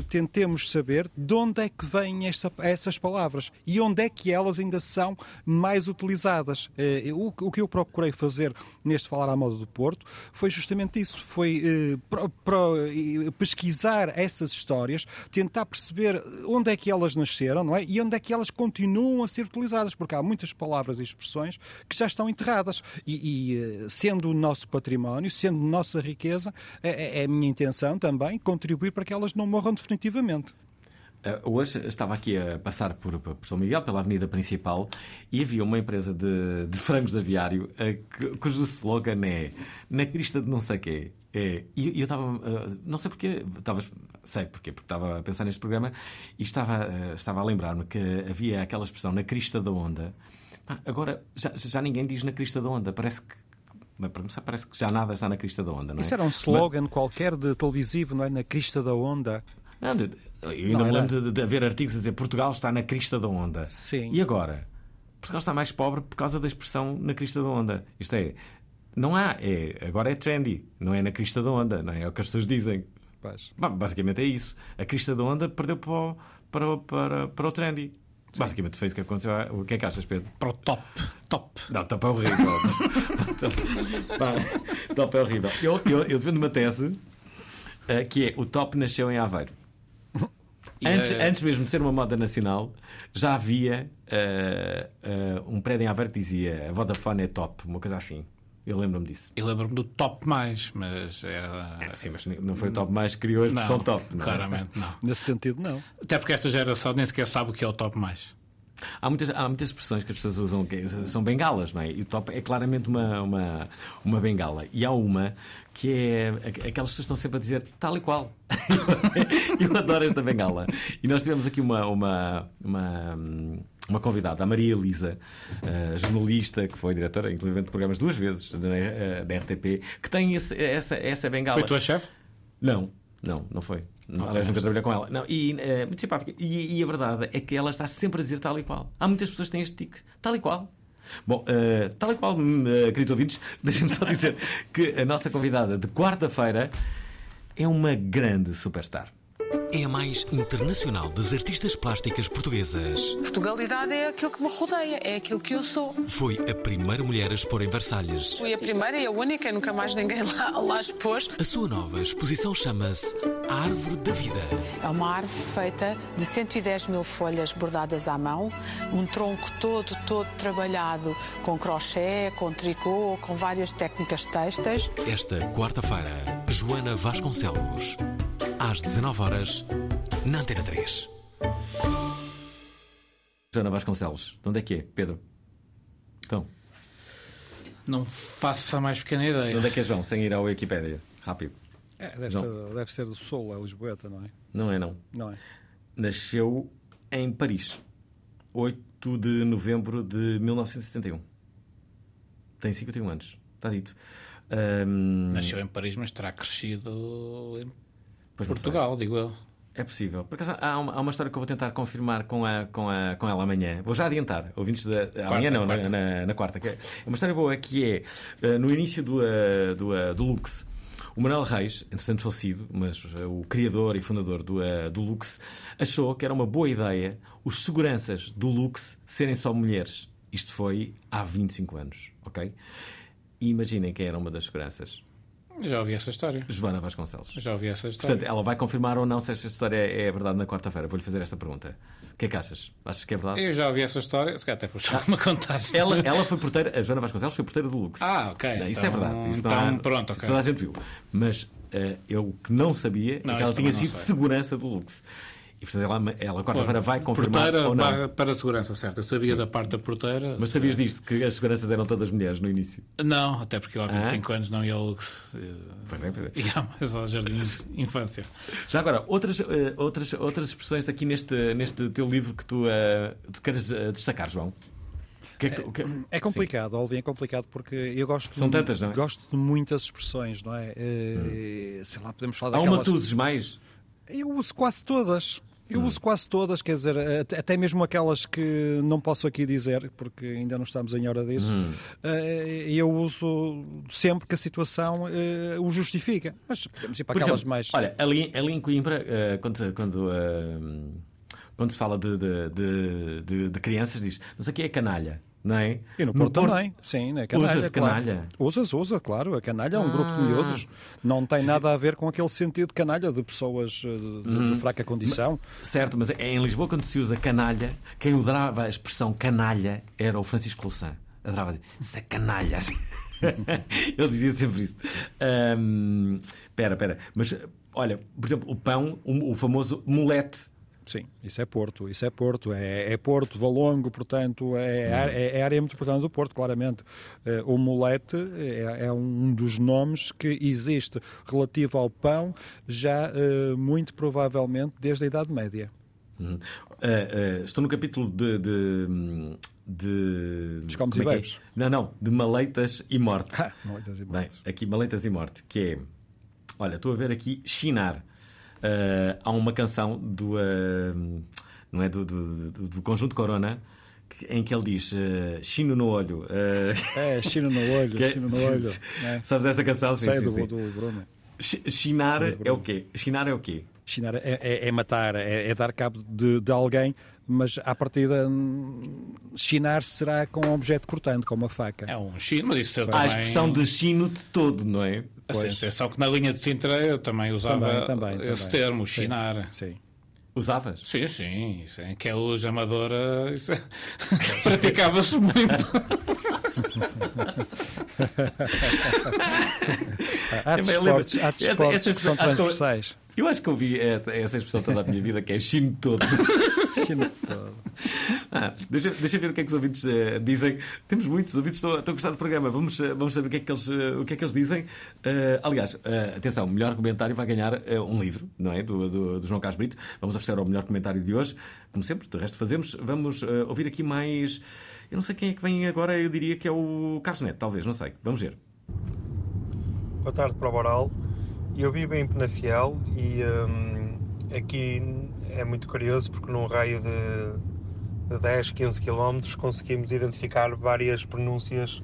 tentemos saber de onde é que vêm essas palavras e onde é que elas ainda são mais utilizadas. Eh, O, que eu procurei fazer neste Falar à Moda do Porto foi justamente isso, foi eh, eh, pesquisar essas histórias, tentar perceber onde é que elas nasceram, não é? E onde é que elas continuam a ser utilizadas, porque há muitas palavras e expressões que já estão enterradas. E, e, sendo o nosso património, sendo nossa riqueza, é, é a minha intenção também contribuir para que elas não morram definitivamente. Uh, Hoje estava aqui a passar por, por São Miguel, pela avenida principal, e havia uma empresa de, de frangos de aviário uh, cujo slogan é na crista de não sei quê. É, e eu estava, uh, não sei porquê, estava, sei porquê, porque estava a pensar neste programa e estava, uh, estava a lembrar-me que havia aquela expressão na crista da onda. Agora já, já ninguém diz na crista da onda, parece que. mas para começar, parece que já nada está na crista da onda, não é? Isso era um slogan qualquer de televisivo, não é? Na crista da onda. Não, eu ainda Não, me era- lembro de, de haver artigos a dizer Portugal está na crista da onda. Sim. E agora? Portugal está mais pobre por causa da expressão na crista da onda. Isto é, não há, é, agora é trendy, não é na crista da onda, não é, É o que as pessoas dizem. Basicamente é isso. A crista da onda perdeu para o, para, para, para o trendy. Basicamente foi isso que aconteceu. O que é que achas, Pedro? Para o top. Top. Não, top é horrível. Pá, top é horrível. Eu, eu, eu defendo uma tese eh, que é o top nasceu em Aveiro. Antes, eh, antes mesmo de ser uma moda nacional, já havia eh, eh, um prédio em Aveiro que dizia a Vodafone é top, uma coisa assim. Eu lembro-me disso. Eu lembro-me do top mais, mas era. sim, mas não foi o top mais que criou a expressão Não, top. não é? Claramente não. Nesse sentido, não. Até porque esta geração nem sequer sabe o que é o top mais. Há muitas, há muitas expressões que as pessoas usam que são bengalas, não é? E o top é claramente uma, uma, uma bengala. E há uma que é. Aquelas pessoas estão sempre a dizer tal e qual. Eu adoro esta bengala. E nós tivemos aqui uma, uma, uma, uma convidada, a Maria Elisa, eh, jornalista que foi diretora, inclusive de programas duas vezes na, eh, da RTP, que tem esse- essa, essa bengala. Foi tua chefe? Não, não, não foi. Não, aliás, nunca trabalhei com ela. Não, e, eh, muito simpática. E, e a verdade é que ela está sempre a dizer tal e qual. Há muitas pessoas que têm este tique. Tal e qual. Bom, eh, tal e qual, eh, queridos ouvintes, deixem-me só dizer que a nossa convidada de quarta-feira é uma grande superstar. É a mais internacional das artistas plásticas portuguesas. Portugalidade é aquilo que me rodeia, é aquilo que eu sou. Foi a primeira mulher a expor em Versalhes. Fui a primeira e a única, nunca mais ninguém lá, lá expôs. A sua nova exposição chama-se Árvore da Vida. É uma árvore feita de 110 mil folhas bordadas à mão, um tronco todo, todo trabalhado com crochê, com tricô, com várias técnicas têxteis. Esta quarta-feira, Joana Vasconcelos. Às 19 horas na Antena 3. Joana Vasconcelos, de onde é que é, Pedro? Então, Não faço a mais pequena ideia. de onde é que é João, sem ir à Wikipédia? Rápido. É, deve, Não. ser, deve ser do Sul, é Lisboeta, não é? Não é, não. Não é? Nasceu em Paris, 8 de novembro de 1971. Tem 51 anos, está dito. Ahm, Nasceu em Paris, mas terá crescido em Portugal, digo eu. É possível. Por acaso, há uma, há uma história que eu vou tentar confirmar com, a, com, a, com ela amanhã. Vou já adiantar. Ouvintes da. amanhã não, na- quarta. Na, na quarta. que É uma história boa que é eh, no início do, eh, do, eh, do Lux. O Manuel Reis, entretanto falecido, mas o criador e fundador do, do Lux, achou que era uma boa ideia os seguranças do Lux serem só mulheres. Isto foi há 25 anos, ok? E imaginem quem era uma das seguranças. Já ouvi essa história. Joana Vasconcelos. Já ouvi essa história. Portanto, ela vai confirmar ou não se esta história é verdade na quarta-feira. Vou-lhe fazer esta pergunta. O que é que achas? Achas que é verdade? Eu já ouvi essa história, se calhar até foste me contasse. Ela, ela foi porteira, a Joana Vasconcelos foi porteira do Lux. Ah, ok. Não, isso Então- é verdade. Isso então, há- pronto, isso ok. Toda a gente viu. Mas eh, eu que não sabia Não, é que ela isso tinha sido sei. segurança do Lux. E portanto ela, ela quarta-feira vai confirmar porteira ou não. barra para a segurança, certo? Eu sabia da parte da porteira. Mas sabias disto, que as seguranças eram todas mulheres no início? Não, até porque eu há Ah? 25 anos não ia ao Lux. Pois é, pois é. Ia mais aos jardins de infância. Já agora, outras, eh, outras, outras expressões aqui neste, neste teu livro que tu, eh, tu queres eh, destacar, João? Que é que que- É complicado, Alvin, é complicado porque eu gosto São de, tantas, não é? gosto de muitas expressões, não é? Eh, Sei lá, podemos falar Há uma daquelas... que tu uses mais? Eu uso quase todas. Eu uso quase todas, quer dizer, até- mesmo aquelas que não posso aqui dizer, porque ainda não estamos em hora disso. Hum. eh, eu uso sempre que a situação eh, o justifica. Mas podemos ir para Por aquelas exemplo, mais. Olha, ali, ali em Coimbra, eh, quando, quando, quando se fala de, de, de, de- de crianças, diz não sei o que é canalha, não é? E no Porto também, sim, na canalha. Usa-se claro. canalha. Usa-se, usa, claro. A canalha é um grupo de Ah. miúdos. Não tem Sim. nada a ver com aquele sentido de canalha de pessoas eh, de, de- Uhum. de fraca condição. Certo, mas é em Lisboa, quando se usa canalha, quem usava a expressão canalha era o Francisco Louçã. Adorava dizer, isso é canalha. Ele dizia sempre isso. Espera, espera. Mas, olha, por exemplo, o pão, o, o famoso mulete. Sim, isso é Porto, isso é Porto, é, é Porto, Valongo, portanto, é, é, é área metropolitana do Porto, claramente. Eh, O molete é, é um dos nomes que existe relativo ao pão, já eh, muito provavelmente desde a Idade Média. Uhum. Ah, ah, estou no capítulo de. de, de Dos comes como e é é? Não, não, de maleitas e morte. Maleitas e Bem, aqui maleitas e morte, que é. Olha, estou a ver aqui chinar. Ah, há uma canção do. ah, não é? Do, do, do- Conjunto Corona. Em que ele diz ah, chino no olho. ah, É, chino no olho, que é- chino no olho. né? Sabes essa canção? Sim, Sei sim, do, sim. do Bruno. Chi- Chinar é o quê? Chinar é o quê? Chinar é, é- é matar, é, é dar cabo de, de alguém, mas à partida chinar será com um objeto cortante, com uma faca. É um chino, mas isso eu Há também... a expressão de chino de todo, não é? Assim, é só que na linha de Sintra eu também usava Também, também, esse também. termo, Sim, chinar. Sim. Usavas? Sim, sim. Isso é, que é luz amadora, isso é- praticava-se muito. Há desportos, há desportos que são transversais. Eu acho que ouvi essa, essa expressão toda a minha vida, que é chino todo. Ah, deixa, deixa ver o que é que os ouvintes eh, dizem. Temos muitos ouvintes que estão, estão a gostar do programa. Vamos, eh, vamos saber o que é que eles, eh, o que é que eles dizem. Aliás, atenção, o melhor comentário vai ganhar um livro, não é? Do, do, do João Carlos Brito. Vamos oferecer ao melhor comentário de hoje. Como sempre, de resto fazemos. Vamos ouvir aqui mais. Eu não sei quem é que vem agora, eu diria que é o Carlos Neto, talvez, não sei. Vamos ver. Boa tarde para o Boral. Eu vivo em Penafiel e hum, aqui é muito curioso porque num raio de, de 10, 15 km conseguimos identificar várias pronúncias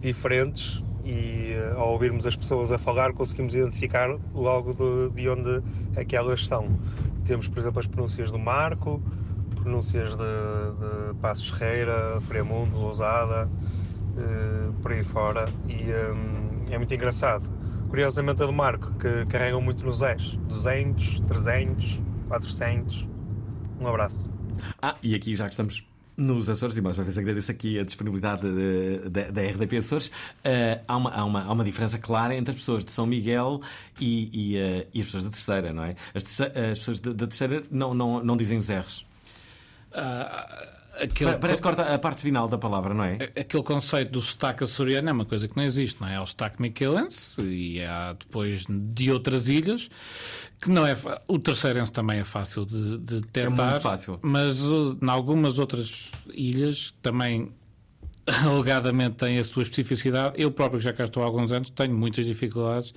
diferentes e eh, ao ouvirmos as pessoas a falar conseguimos identificar logo de, de onde aquelas são. Temos, por exemplo, as pronúncias do Marco, pronúncias de, de Passos Ferreira, Fremundo, Lousada, eh, por aí fora e hum, é muito engraçado. Curiosamente a do Marco, que carregam muito nos S, 200, 300, 400. Um abraço. Ah, e aqui já que estamos nos Açores, e mais uma vez agradeço aqui a disponibilidade de- da- RDP Açores, eh, há, uma, há, uma, há uma diferença clara entre as pessoas de São Miguel e, e, eh, e as pessoas da Terceira, não é? As, as pessoas da, da Terceira não, não, não dizem os R's. Aquele- Pa- Parece que corta a parte final da palavra, não é? Aquele conceito do sotaque açoriano é uma coisa que não existe, não é? Há o sotaque miquelense e há depois de outras ilhas que não é. O terceirense também é fácil de, de tentar. muito fácil. Mas uh, em algumas outras ilhas também alegadamente têm a sua especificidade. Eu próprio, que já cá estou há alguns anos, tenho muitas dificuldades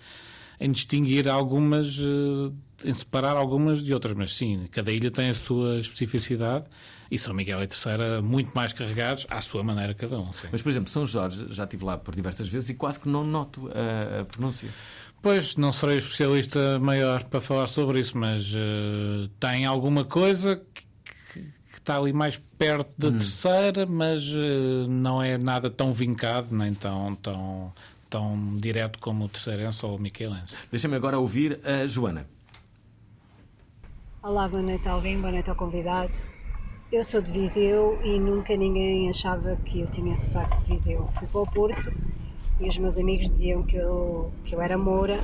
em distinguir algumas, eh, em separar algumas de outras, mas sim, cada ilha tem a sua especificidade e São Miguel e Terceira muito mais carregados à sua maneira cada um. sim. Mas, por exemplo, São Jorge, já estive lá por diversas vezes e quase que não noto a, a pronúncia. Pois, não serei o especialista maior para falar sobre isso, mas eh, tem alguma coisa que, que- que está ali mais perto da terceira, mas eh, não é nada tão vincado, nem tão, tão, tão direto como o terceirense ou o miquelense. Deixa-me agora ouvir a Joana. Olá, boa noite Alvin, boa noite ao convidado. Eu sou de Viseu e nunca ninguém achava que eu tinha sotaque de Viseu. Fui para o Porto e os meus amigos diziam que eu, que eu era moura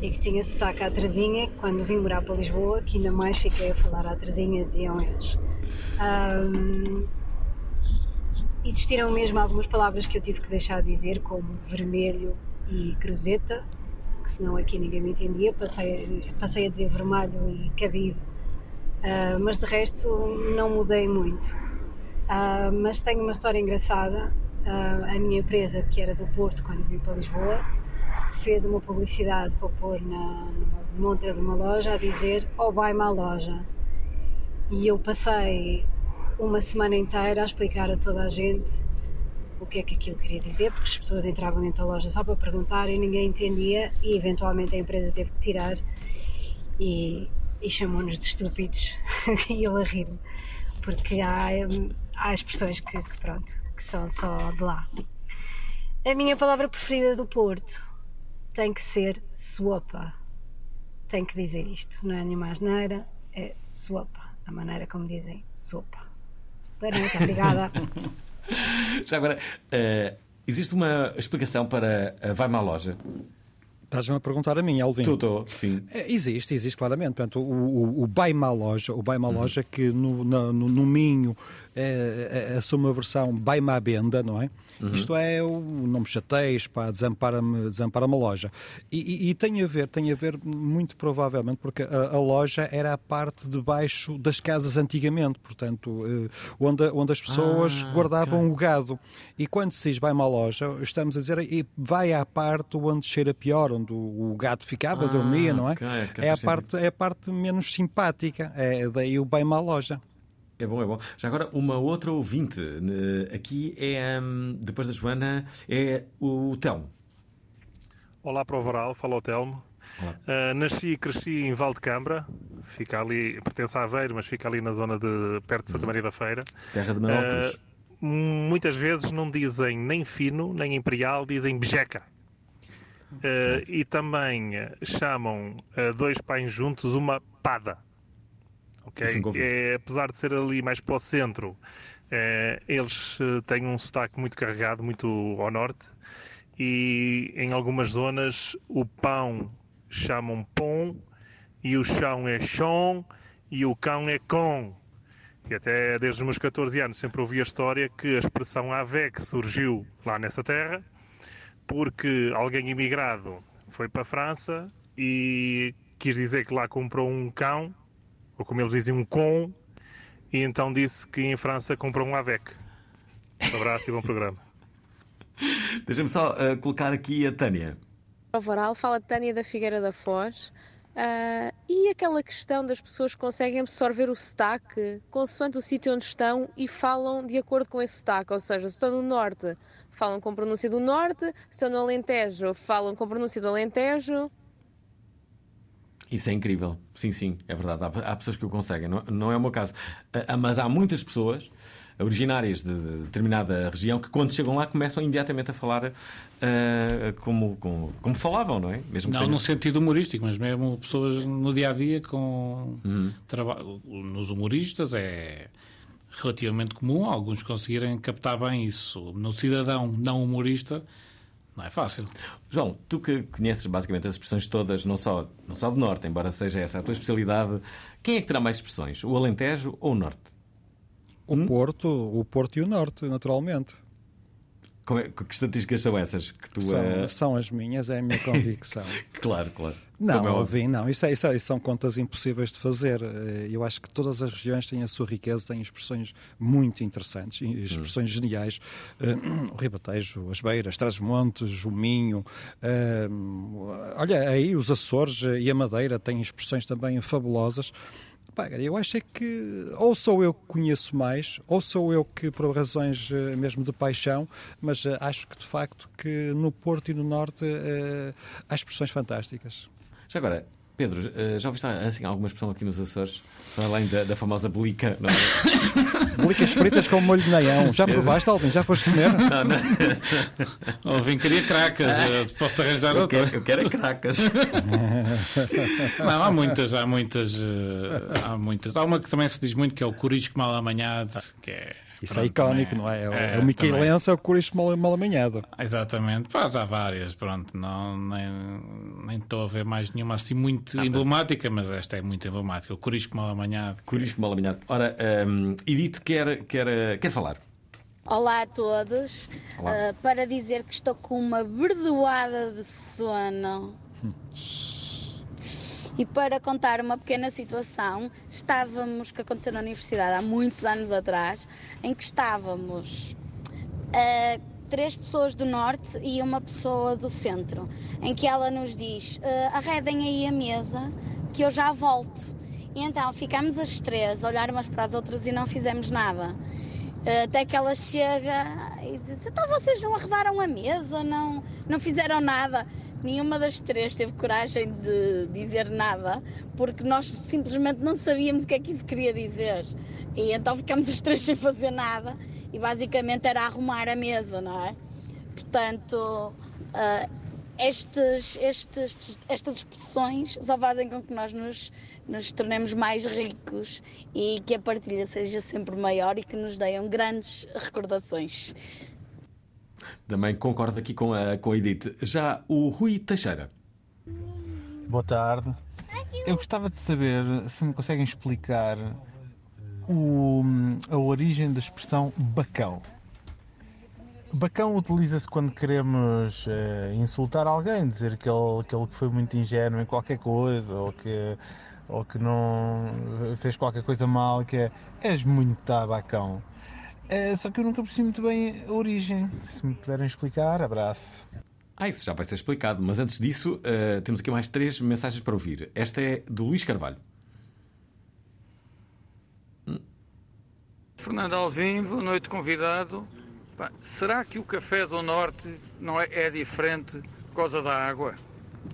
e que tinha sotaque à Terezinha. Quando vim morar para Lisboa, que ainda mais fiquei a falar à Terezinha, diziam eles. Ahm, e existiram mesmo algumas palavras que eu tive que deixar de dizer, como vermelho e cruzeta, que senão aqui ninguém me entendia. Passei, passei a dizer vermelho e cabido, Ah, mas de resto não mudei muito. Ah, mas tenho uma história engraçada. Ah, a minha empresa, que era do Porto, quando vim para Lisboa, fez uma publicidade para pôr na, numa montra de uma loja a dizer ou vai-me à loja. E eu passei uma semana inteira a explicar a toda a gente o que é que aquilo queria dizer, porque as pessoas entravam dentro da loja só para perguntar e ninguém entendia e eventualmente a empresa teve que tirar e, e chamou-nos de estúpidos e eu a rir-me, porque há, hum, há expressões que, que pronto, que são só de lá. A minha palavra preferida do Porto tem que ser sopa. Tem que dizer isto, não é nenhuma asneira, é sopa, a maneira como dizem sopa. Boa noite, obrigada. Já agora, eh, existe uma explicação para a Vai-me à loja? Estás-me a perguntar a mim, Alvin? Estou, sim. É, Existe, existe claramente. Portanto, o, o, o Baima Loja, o Baima Uhum. Loja que no, na- no, no Minho é, é, assume a versão Baima à Benda, não é? Uhum. Isto é o não me chateias, pá, desampara-me desampara a loja. E, e- e tem a ver, tem a ver muito provavelmente, porque a, a loja era a parte de baixo das casas antigamente, portanto, eh, onde, onde as pessoas Ah, guardavam ok. o gado. E quando se diz vai à loja, estamos a dizer e vai à parte onde cheira pior, onde o, o gato ficava, Ah, dormia, não é? ok, ok, é, a parte, é a parte menos simpática. É daí o bem à loja. É bom, é bom. Já agora, uma outra ouvinte eh, aqui é, hum, depois da Joana, é o Telmo. Olá para o Varal, fala o Telmo. Uh, nasci e cresci em Valdecambra, fica ali, pertence a Aveiro, mas fica ali na zona de perto de Santa Maria da Feira. Terra de Cruz. Uh, muitas vezes não dizem nem fino, nem imperial, dizem bejeca. Uh, e também chamam dois pães juntos uma pada. Ok? É, apesar de ser ali mais para o centro, eh, eles eh, têm um sotaque muito carregado, muito ao norte, e em algumas zonas o pão chamam pão, e o chão é chão, e o cão é com. E até desde os meus 14 anos sempre ouvi a história que a expressão AVEC surgiu lá nessa terra porque alguém imigrado foi para a França e quis dizer que lá comprou um cão, ou como eles dizem, um com, e então disse que em França comprou um AVEC. Um abraço e bom programa. Deixa-me só uh, colocar aqui a Tânia. Prova oral, fala Tânia da Figueira da Foz. Ah, e aquela questão das pessoas que conseguem absorver o sotaque consoante o sítio onde estão e falam de acordo com esse sotaque, ou seja, se estão no norte, falam com pronúncia do norte, se estão no Alentejo, falam com pronúncia do Alentejo. Isso é incrível. Sim, sim, é verdade. Há, há pessoas que o conseguem, não, não é o meu caso. Ah, mas há muitas pessoas originárias de determinada região que, quando chegam lá, começam imediatamente a falar uh, como, como, como, falavam, não é? Mesmo não tenham... no sentido humorístico, mas mesmo pessoas no dia a dia com uhum. trabalho. Nos humoristas é relativamente comum alguns conseguirem captar bem isso. No cidadão não humorista. Não é fácil. João, tu que conheces basicamente as expressões todas, não só, não só do Norte, embora seja essa a tua especialidade, quem é que terá mais expressões? O Alentejo ou o Norte? O hum? Porto, o Porto e o Norte, naturalmente. É, que estatísticas são essas que tu são, é... são as minhas, é a minha convicção. claro, claro. Não, é não. Isso, é, isso, é, isso, são contas impossíveis de fazer. Eh, eu acho que todas as regiões têm a sua riqueza, têm expressões muito interessantes, expressões hum. geniais. Uh, o Ribatejo, as Beiras, Trás-Montes, o Minho. Uh, olha, aí os Açores e a Madeira têm expressões também fabulosas. Eu acho é que ou sou eu que conheço mais, ou sou eu que, por razões eh, mesmo de paixão, mas eh, acho que de facto que no Porto e no Norte uh, há expressões fantásticas. Já agora, Pedro, já ouviste assim, alguma expressão aqui nos Açores, além da, da famosa bolica? Não é? Bolicas fritas com molho de neião. Já provaste, Alvin? Já foste comer? Não, não. Alvin queria cracas. Posso-te arranjar outra? Eu quero, eu quero cracas. Não, há muitas, há muitas. Há muitas. Há uma que também se diz muito que é o corisco mal amanhado, que é isso é pronto, é icónico, não é? É, é, é o Michelense, é o Curicho mal, mal amanhado. Exatamente, faz há várias, pronto, não, nem, nem estou a ver mais nenhuma assim muito ah, emblemática, mas... mas esta é muito emblemática, o Curisco mal amanhado. Curisco mal amanhado. Ora, um, Edith quer, quer, quer falar. Olá a todos, Olá. Uh, para dizer que estou com uma verdoada de sono. Hum. E para contar uma pequena situação, estávamos, que aconteceu na universidade há muitos anos atrás, em que estávamos uh, três pessoas do norte e uma pessoa do centro, em que ela nos diz: uh, arredem aí a mesa que eu já volto. E então ficámos as três a olhar umas para as outras e não fizemos nada. Uh, até que ela chega e diz: Então vocês não arredaram a mesa, não, não fizeram nada nenhuma das três teve coragem de dizer nada, porque nós simplesmente não sabíamos o que é que isso queria dizer. E então ficamos as três sem fazer nada e basicamente era arrumar a mesa, não é? Portanto, uh, estes, estes, estas expressões só fazem com que nós nos, nos tornemos mais ricos e que a partilha seja sempre maior e que nos deem grandes recordações. Também concordo aqui com a, com a Edith. Já o Rui Teixeira. Boa tarde. Eu gostava de saber se me conseguem explicar o, a origem da expressão bacão. Bacão utiliza-se quando queremos uh, insultar alguém, dizer que ele, que ele foi muito ingênuo em qualquer coisa ou que, ou que não fez qualquer coisa mal, que é és muito tabacão. É, só que eu nunca percebi muito bem a origem. Se me puderem explicar, abraço. Ah, isso já vai ser explicado, mas antes disso, uh, temos aqui mais três mensagens para ouvir. Esta é do Luís Carvalho. Fernando Alvim, boa noite, convidado. será que o café do Norte não é, é diferente por causa da água?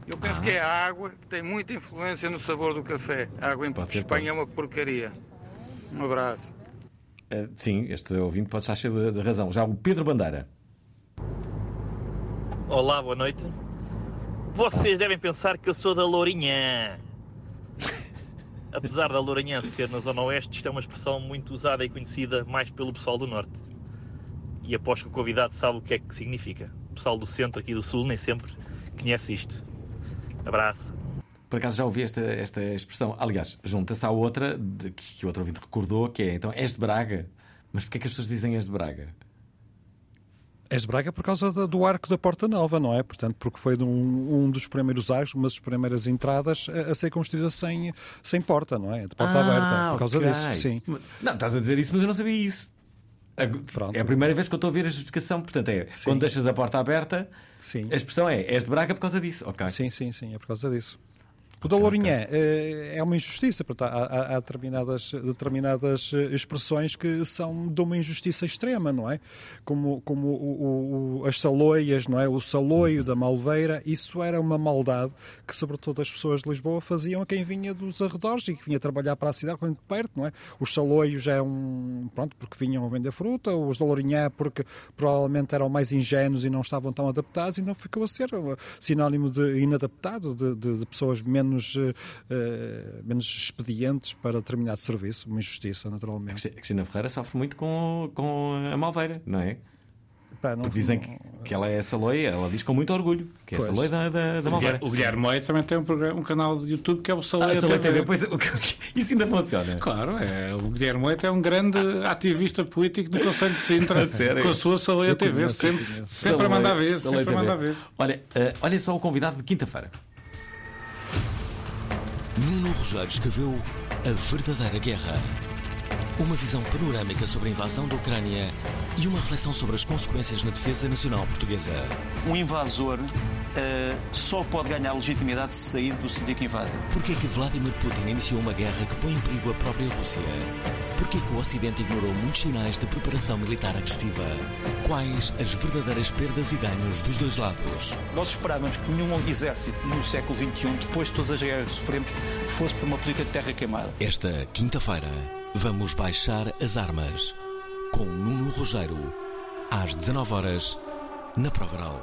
Eu penso ah. que é a água que tem muita influência no sabor do café. A água em Espanha é uma porcaria. Um abraço. Uh, sim, este ouvinte pode estar cheio de, de razão. Já o Pedro Bandeira. Olá, boa noite. Vocês devem pensar que eu sou da Lourinhã. Apesar da Lourinhã ser na Zona Oeste, isto é uma expressão muito usada e conhecida mais pelo pessoal do Norte. E aposto que o convidado sabe o que é que significa. O pessoal do Centro, aqui do Sul, nem sempre conhece isto. Abraço. Por acaso já ouvi esta, esta expressão. Aliás, junta-se à outra de, que, que outro ouvinte recordou, que é então és de Braga. Mas porquê é que as pessoas dizem és de Braga? És de Braga por causa da- do arco da Porta Nova, não é? Portanto, porque foi um, um dos primeiros arcos, uma das primeiras entradas a, a ser construída sem, sem porta, não é? De porta Ah, aberta. Por causa ok. disso, sim. Não, estás a dizer isso, mas eu não sabia isso. É a primeira vez que eu estou a ouvir a justificação. Portanto, é quando deixas a porta aberta, a expressão é és de Braga por causa disso. ok? Sim, sim, sim, é por causa disso. O da Lourinhã eh, é uma injustiça. Portanto, há, determinadas, determinadas eh, expressões que são de uma injustiça extrema, não é? Como, como o- o- as saloias, não é? O saloio da Malveira, isso era uma maldade que, sobretudo, as pessoas de Lisboa faziam a quem vinha dos arredores e que vinha trabalhar para a cidade, muito perto, não é? Os saloios é um. Pronto, porque vinham vender fruta, os da Lourinhã porque provavelmente eram mais ingênuos e não estavam tão adaptados, então ficou a ser uh, sinónimo de inadaptado, de, de- de pessoas menos, uh, uh, menos expedientes para determinado serviço, uma injustiça, naturalmente. A Cristina Ferreira sofre muito com, com a Malveira, não é? Pá, não- Porque dizem que, que ela é essa loia, ela diz com muito orgulho que é essa loia da, da, da Malveira. O Guilherme Moito também tem um, programa, um canal de YouTube que é o Saleia Ah, TV. TV, pois, isso ainda funciona. Claro, é, o Guilherme Moito é um grande ativista político do Conselho de Sintra A com a sua Saleia Eu TV, sempre, sempre a mandar ver, sempre a mandar ver. Olha, eh, olha só o convidado de quinta-feira. Nuno Rogério escreveu A Verdadeira Guerra. Uma visão panorâmica sobre a invasão da Ucrânia e uma reflexão sobre as consequências na defesa nacional portuguesa. Um invasor eh, só pode ganhar legitimidade se sair do sítio que invade. Porquê que Vladimir Putin iniciou uma guerra que põe em perigo a própria Rússia? Porquê que o Ocidente ignorou muitos sinais de preparação militar agressiva? Quais as verdadeiras perdas e ganhos dos dois lados? Nós esperávamos que nenhum exército no século XXI, depois de todas as guerras que sofremos, fosse para uma política de terra queimada. Esta quinta-feira, vamos baixar as armas com Nuno Rogério, às 19 horas na Provaral.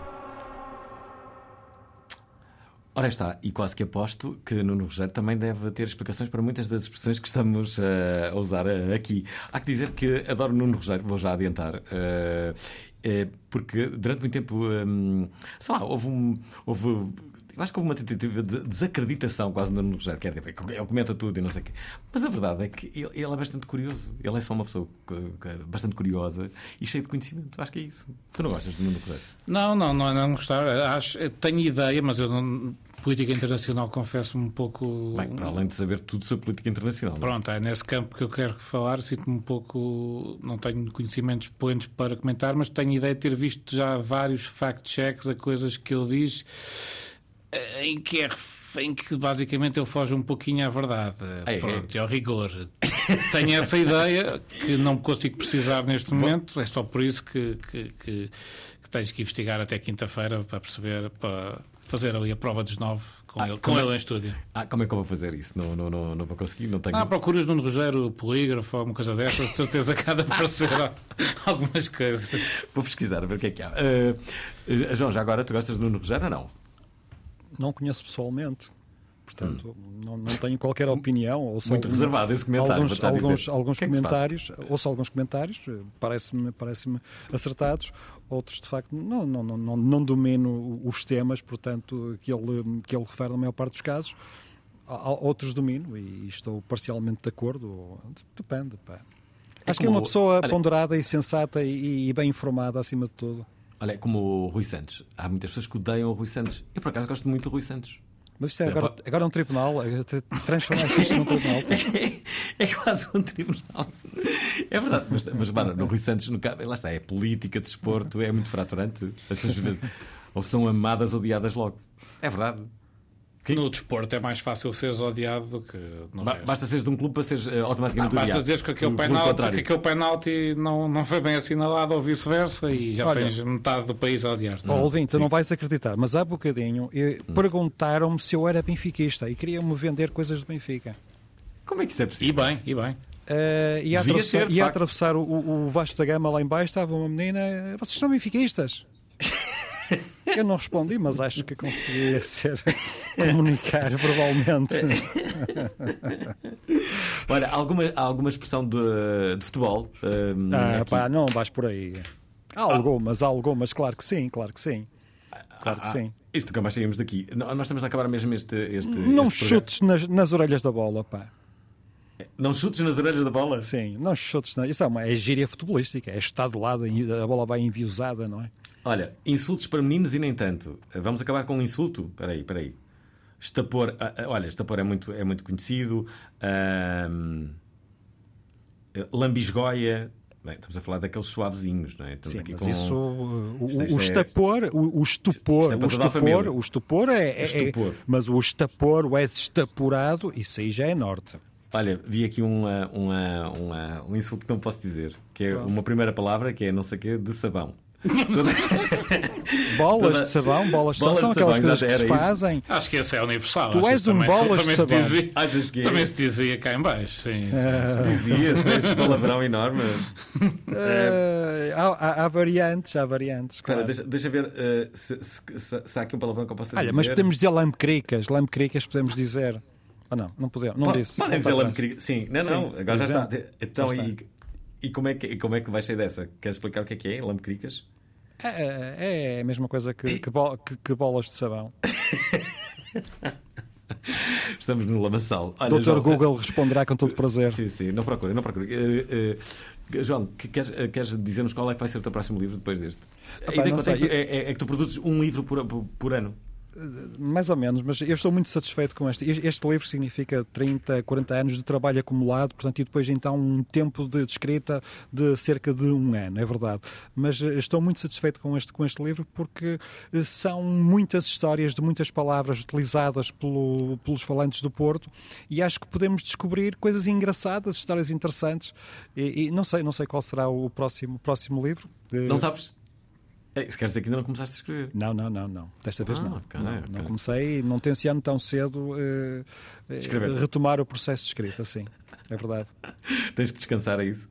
Ora está, e quase que aposto que Nuno Rogério também deve ter explicações para muitas das expressões que estamos eh, a usar eh, aqui. Há que dizer que adoro Nuno Rogério, vou já adiantar. eh, porque durante muito tempo, hum, sei lá, houve um. Houve, eu acho que houve uma tentativa de desacreditação quase no Nuno Rogério. Quer dizer, ele comenta tudo e não sei o quê. Mas a verdade é que ele, ele é bastante curioso. Ele é só uma pessoa é bastante curiosa e cheia de conhecimento. Acho que é isso. Tu não gostas de Nuno Rogério? Não, não, não, não gostar. Acho, tenho ideia, mas eu não. Política internacional, confesso-me um pouco. Bem, para além de saber tudo sobre política internacional. é? Pronto, é nesse campo que eu quero falar. Sinto-me um pouco. Não tenho conhecimentos expoentes para comentar, mas tenho ideia de ter visto já vários fact-checks a coisas que eu diz eh, em que é em que basicamente ele foge um pouquinho à verdade. é? Pronto, e ao rigor. Tenho essa ideia que não consigo precisar neste momento, é só por isso que, que, que, que tens que investigar até quinta-feira para perceber, para fazer ali a prova dos nove com, ele, com é- ele em estúdio. Ah, como é que eu vou fazer isso? Não, não, não, não vou conseguir, não tenho. Ah, procuras Nuno Rogério polígrafo, alguma coisa dessas, de certeza que há de aparecer algumas coisas. Vou pesquisar, a ver o que é que há. Eh, eh, João, já agora tu gostas de Nuno Rogério ou não? Não conheço pessoalmente. Portanto, não, não tenho qualquer opinião. Ouço Hum. Muito algum- reservado esse comentário, Alguns, alguns, alguns é comentários, ouço alguns comentários, parece-me parece acertados. Outros, de facto, não, não, não, não, domino os temas, portanto, que ele, que ele refere na maior parte dos casos. Outros domino e estou parcialmente de acordo. Depende. Pá. É Acho que é uma pessoa ponderada e sensata e, e bem informada acima de tudo. Olha, é como o Rui Santos. Há muitas pessoas que odeiam o Rui Santos. Eu, por acaso, gosto muito do Rui Santos. Mas isto é agora, agora é um tribunal, é transformar isto num tribunal. É quase um tribunal. É verdade, mas, mas mano, no Rui Santos, no, lá está, é política, desporto, é muito fraturante. As pessoas ou são amadas ou odiadas logo. É verdade. No desporto é mais fácil seres odiado do que no Ba- resto. basta seres de um clube para seres eh, Não, automaticamente basta odiado. dizeres que aquele penalti, que aquele penalti não, não foi bem assinalado ou vice-versa e já Olha- tens metade do país a odiar-te. Oh, tu não vais acreditar, mas há bocadinho eh, Hum. perguntaram-me se eu era benfiquista e queriam-me vender coisas de Benfica. Como é que isso é possível? E bem, e bem. Eh, e a atravessar, ser, e a atravessar o, o, o Vasco da Gama lá em baixo estava uma menina, vocês são benfiquistas? Eu não respondi, mas acho que consegui ser comunicar verbalmente. Olha, alguma, há alguma expressão de, de futebol? hum, Ah, pá, não vais por aí. Há algumas, há algumas, claro que sim, claro que sim. Claro que sim. Isto nunca mais saímos daqui. Nós estamos a acabar mesmo este. este Não este chutes nas, nas orelhas da bola, pá. Não chutes nas orelhas da bola? Sim, não chutes. Não. Isso é uma é gíria futebolística. É chutar de lado, a bola vai enviosada, não é? Olha, insultos para meninos e nem tanto. Vamos acabar com um insulto? Espera aí, espera aí. Estapor, ah, ah, olha, estapor é muito, é muito conhecido. Eh, lambisgoia. Estamos a falar daqueles suavezinhos, não é? Estamos Sim, aqui mas com... isso, o, Isto- o isto é- estapor, o, o estupor, é o estupor, o estupor é, é- Estupor. é- mas o estapor, o és estaporado, isso aí já é norte. Olha, vi aqui uma, uma, uma- um insulto que não posso dizer, que é uma primeira palavra que é não sei o quê, de sabão. Bolas Toda- de sabão, bolas de sabão, são aquelas coisas que se fazem. Acho que esse é universal. Tu és um também, se- bolas de também se sabão. dizia, que é? Também se dizia cá em baixo. Sim, sim, sim. Dizia-se este palavrão enorme. Eh, há, há- há variantes, há variantes. Espera, deixa, deixa ver eh, se, se- se- se há aqui um palavrão que eu possa Olha, dizer. mas podemos dizer lampecricas, lampecricas podemos dizer. Ah, não, não podemos, não disse. Podem dizer lampecrica. Sim, não, Sim, não, agora já está. Então, Já e, está. e como, é que, como é que vais sair dessa? Queres explicar o que é que é? Lampecricas? É, é a mesma coisa que, que, bo- que- que bolas de sabão. Estamos no lamaçal. Olha, Doutor João- Google responderá com todo prazer. Sim, sim, não procure, não procure. Eh, eh, João, que- queres, eh, queres dizer-nos qual é que vai ser o teu próximo livro depois deste? Epá, sei. é, é- é que tu produzes um livro por, por, por ano. Mais ou menos, mas eu estou muito satisfeito com este. Este livro significa 30, 40 anos de trabalho acumulado, portanto, e depois então um tempo de escrita de cerca de um ano, é verdade. Mas eh, estou muito satisfeito com este, com este livro porque eh, são muitas histórias de muitas palavras utilizadas pelo- pelos falantes do Porto e acho que podemos descobrir coisas engraçadas, histórias interessantes. E, e não sei, não sei qual será o próximo, próximo livro. Eh, Não sabes? Eh, Se queres dizer que ainda não começaste a escrever. Não, não, não, não. Desta vez Ah, não. ok, não, ok. não comecei, não tenciono tão cedo eh, eh, Escrever. retomar o processo de escrita, sim. É verdade. Tens que descansar a isso.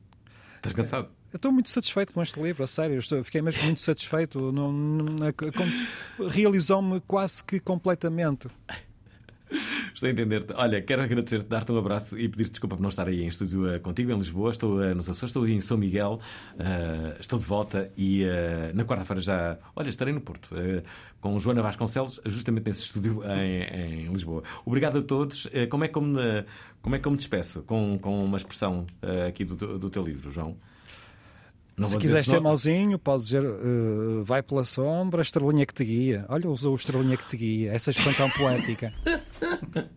Estás cansado? Eu estou muito satisfeito com este livro, a sério. Estou, fiquei mesmo muito satisfeito. É Realizou-me quase que completamente. Estou a entender-te. Olha, quero agradecer-te, dar-te um abraço e pedir desculpa por não estar aí em estúdio eh, contigo em Lisboa. Estou eh, nos Açores, estou aí em São Miguel, eh, estou de volta e eh, na quarta-feira já. Olha, estarei no Porto com Joana Vasconcelos, justamente nesse estúdio em, em Lisboa. Obrigado a todos. Como, é me, como é me despeço com, com uma expressão aqui do, do teu livro, João? Não se quiser ser não- mauzinho, pode dizer eh, vai pela sombra, a estrelinha que te guia. Olha, usou o estrelinha que te guia. Essa expressão tão poética.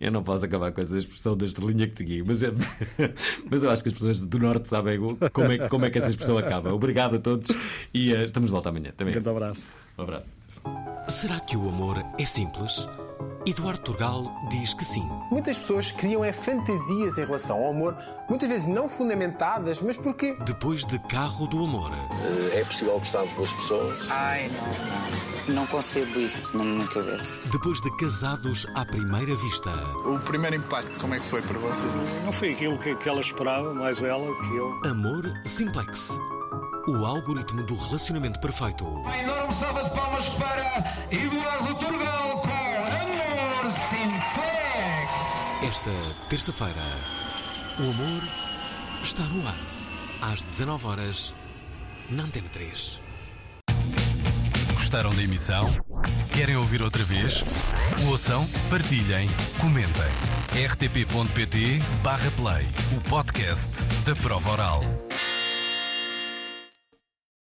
Eu não posso acabar com essa expressão da estrelinha que te guia, mas, é... mas eu acho que as pessoas do Norte sabem como é, que- como é que essa expressão acaba. Obrigado a todos e eh, estamos de volta amanhã. Também. Um grande abraço. Um abraço. Será que o amor é simples? Eduardo Turgal diz que sim. Muitas pessoas criam é fantasias em relação ao amor, muitas vezes não fundamentadas, mas porque. Depois de Carro do Amor. É possível gostar de duas pessoas? Ai, não, não. Não concebo isso na minha cabeça. Depois de Casados à Primeira Vista. O primeiro impacto, como é que foi para você? Não foi aquilo que, que ela esperava, mais ela que eu. Amor Simplex. O algoritmo do relacionamento perfeito. Uma enorme salva de palmas para Eduardo Turgal com Amor Simplex. Esta terça-feira, o amor está no ar. Às 19 horas na Antena 3. Gostaram da emissão? Querem ouvir outra vez? Ouçam, partilhem, comentem. rtp.pt/play o podcast da prova oral.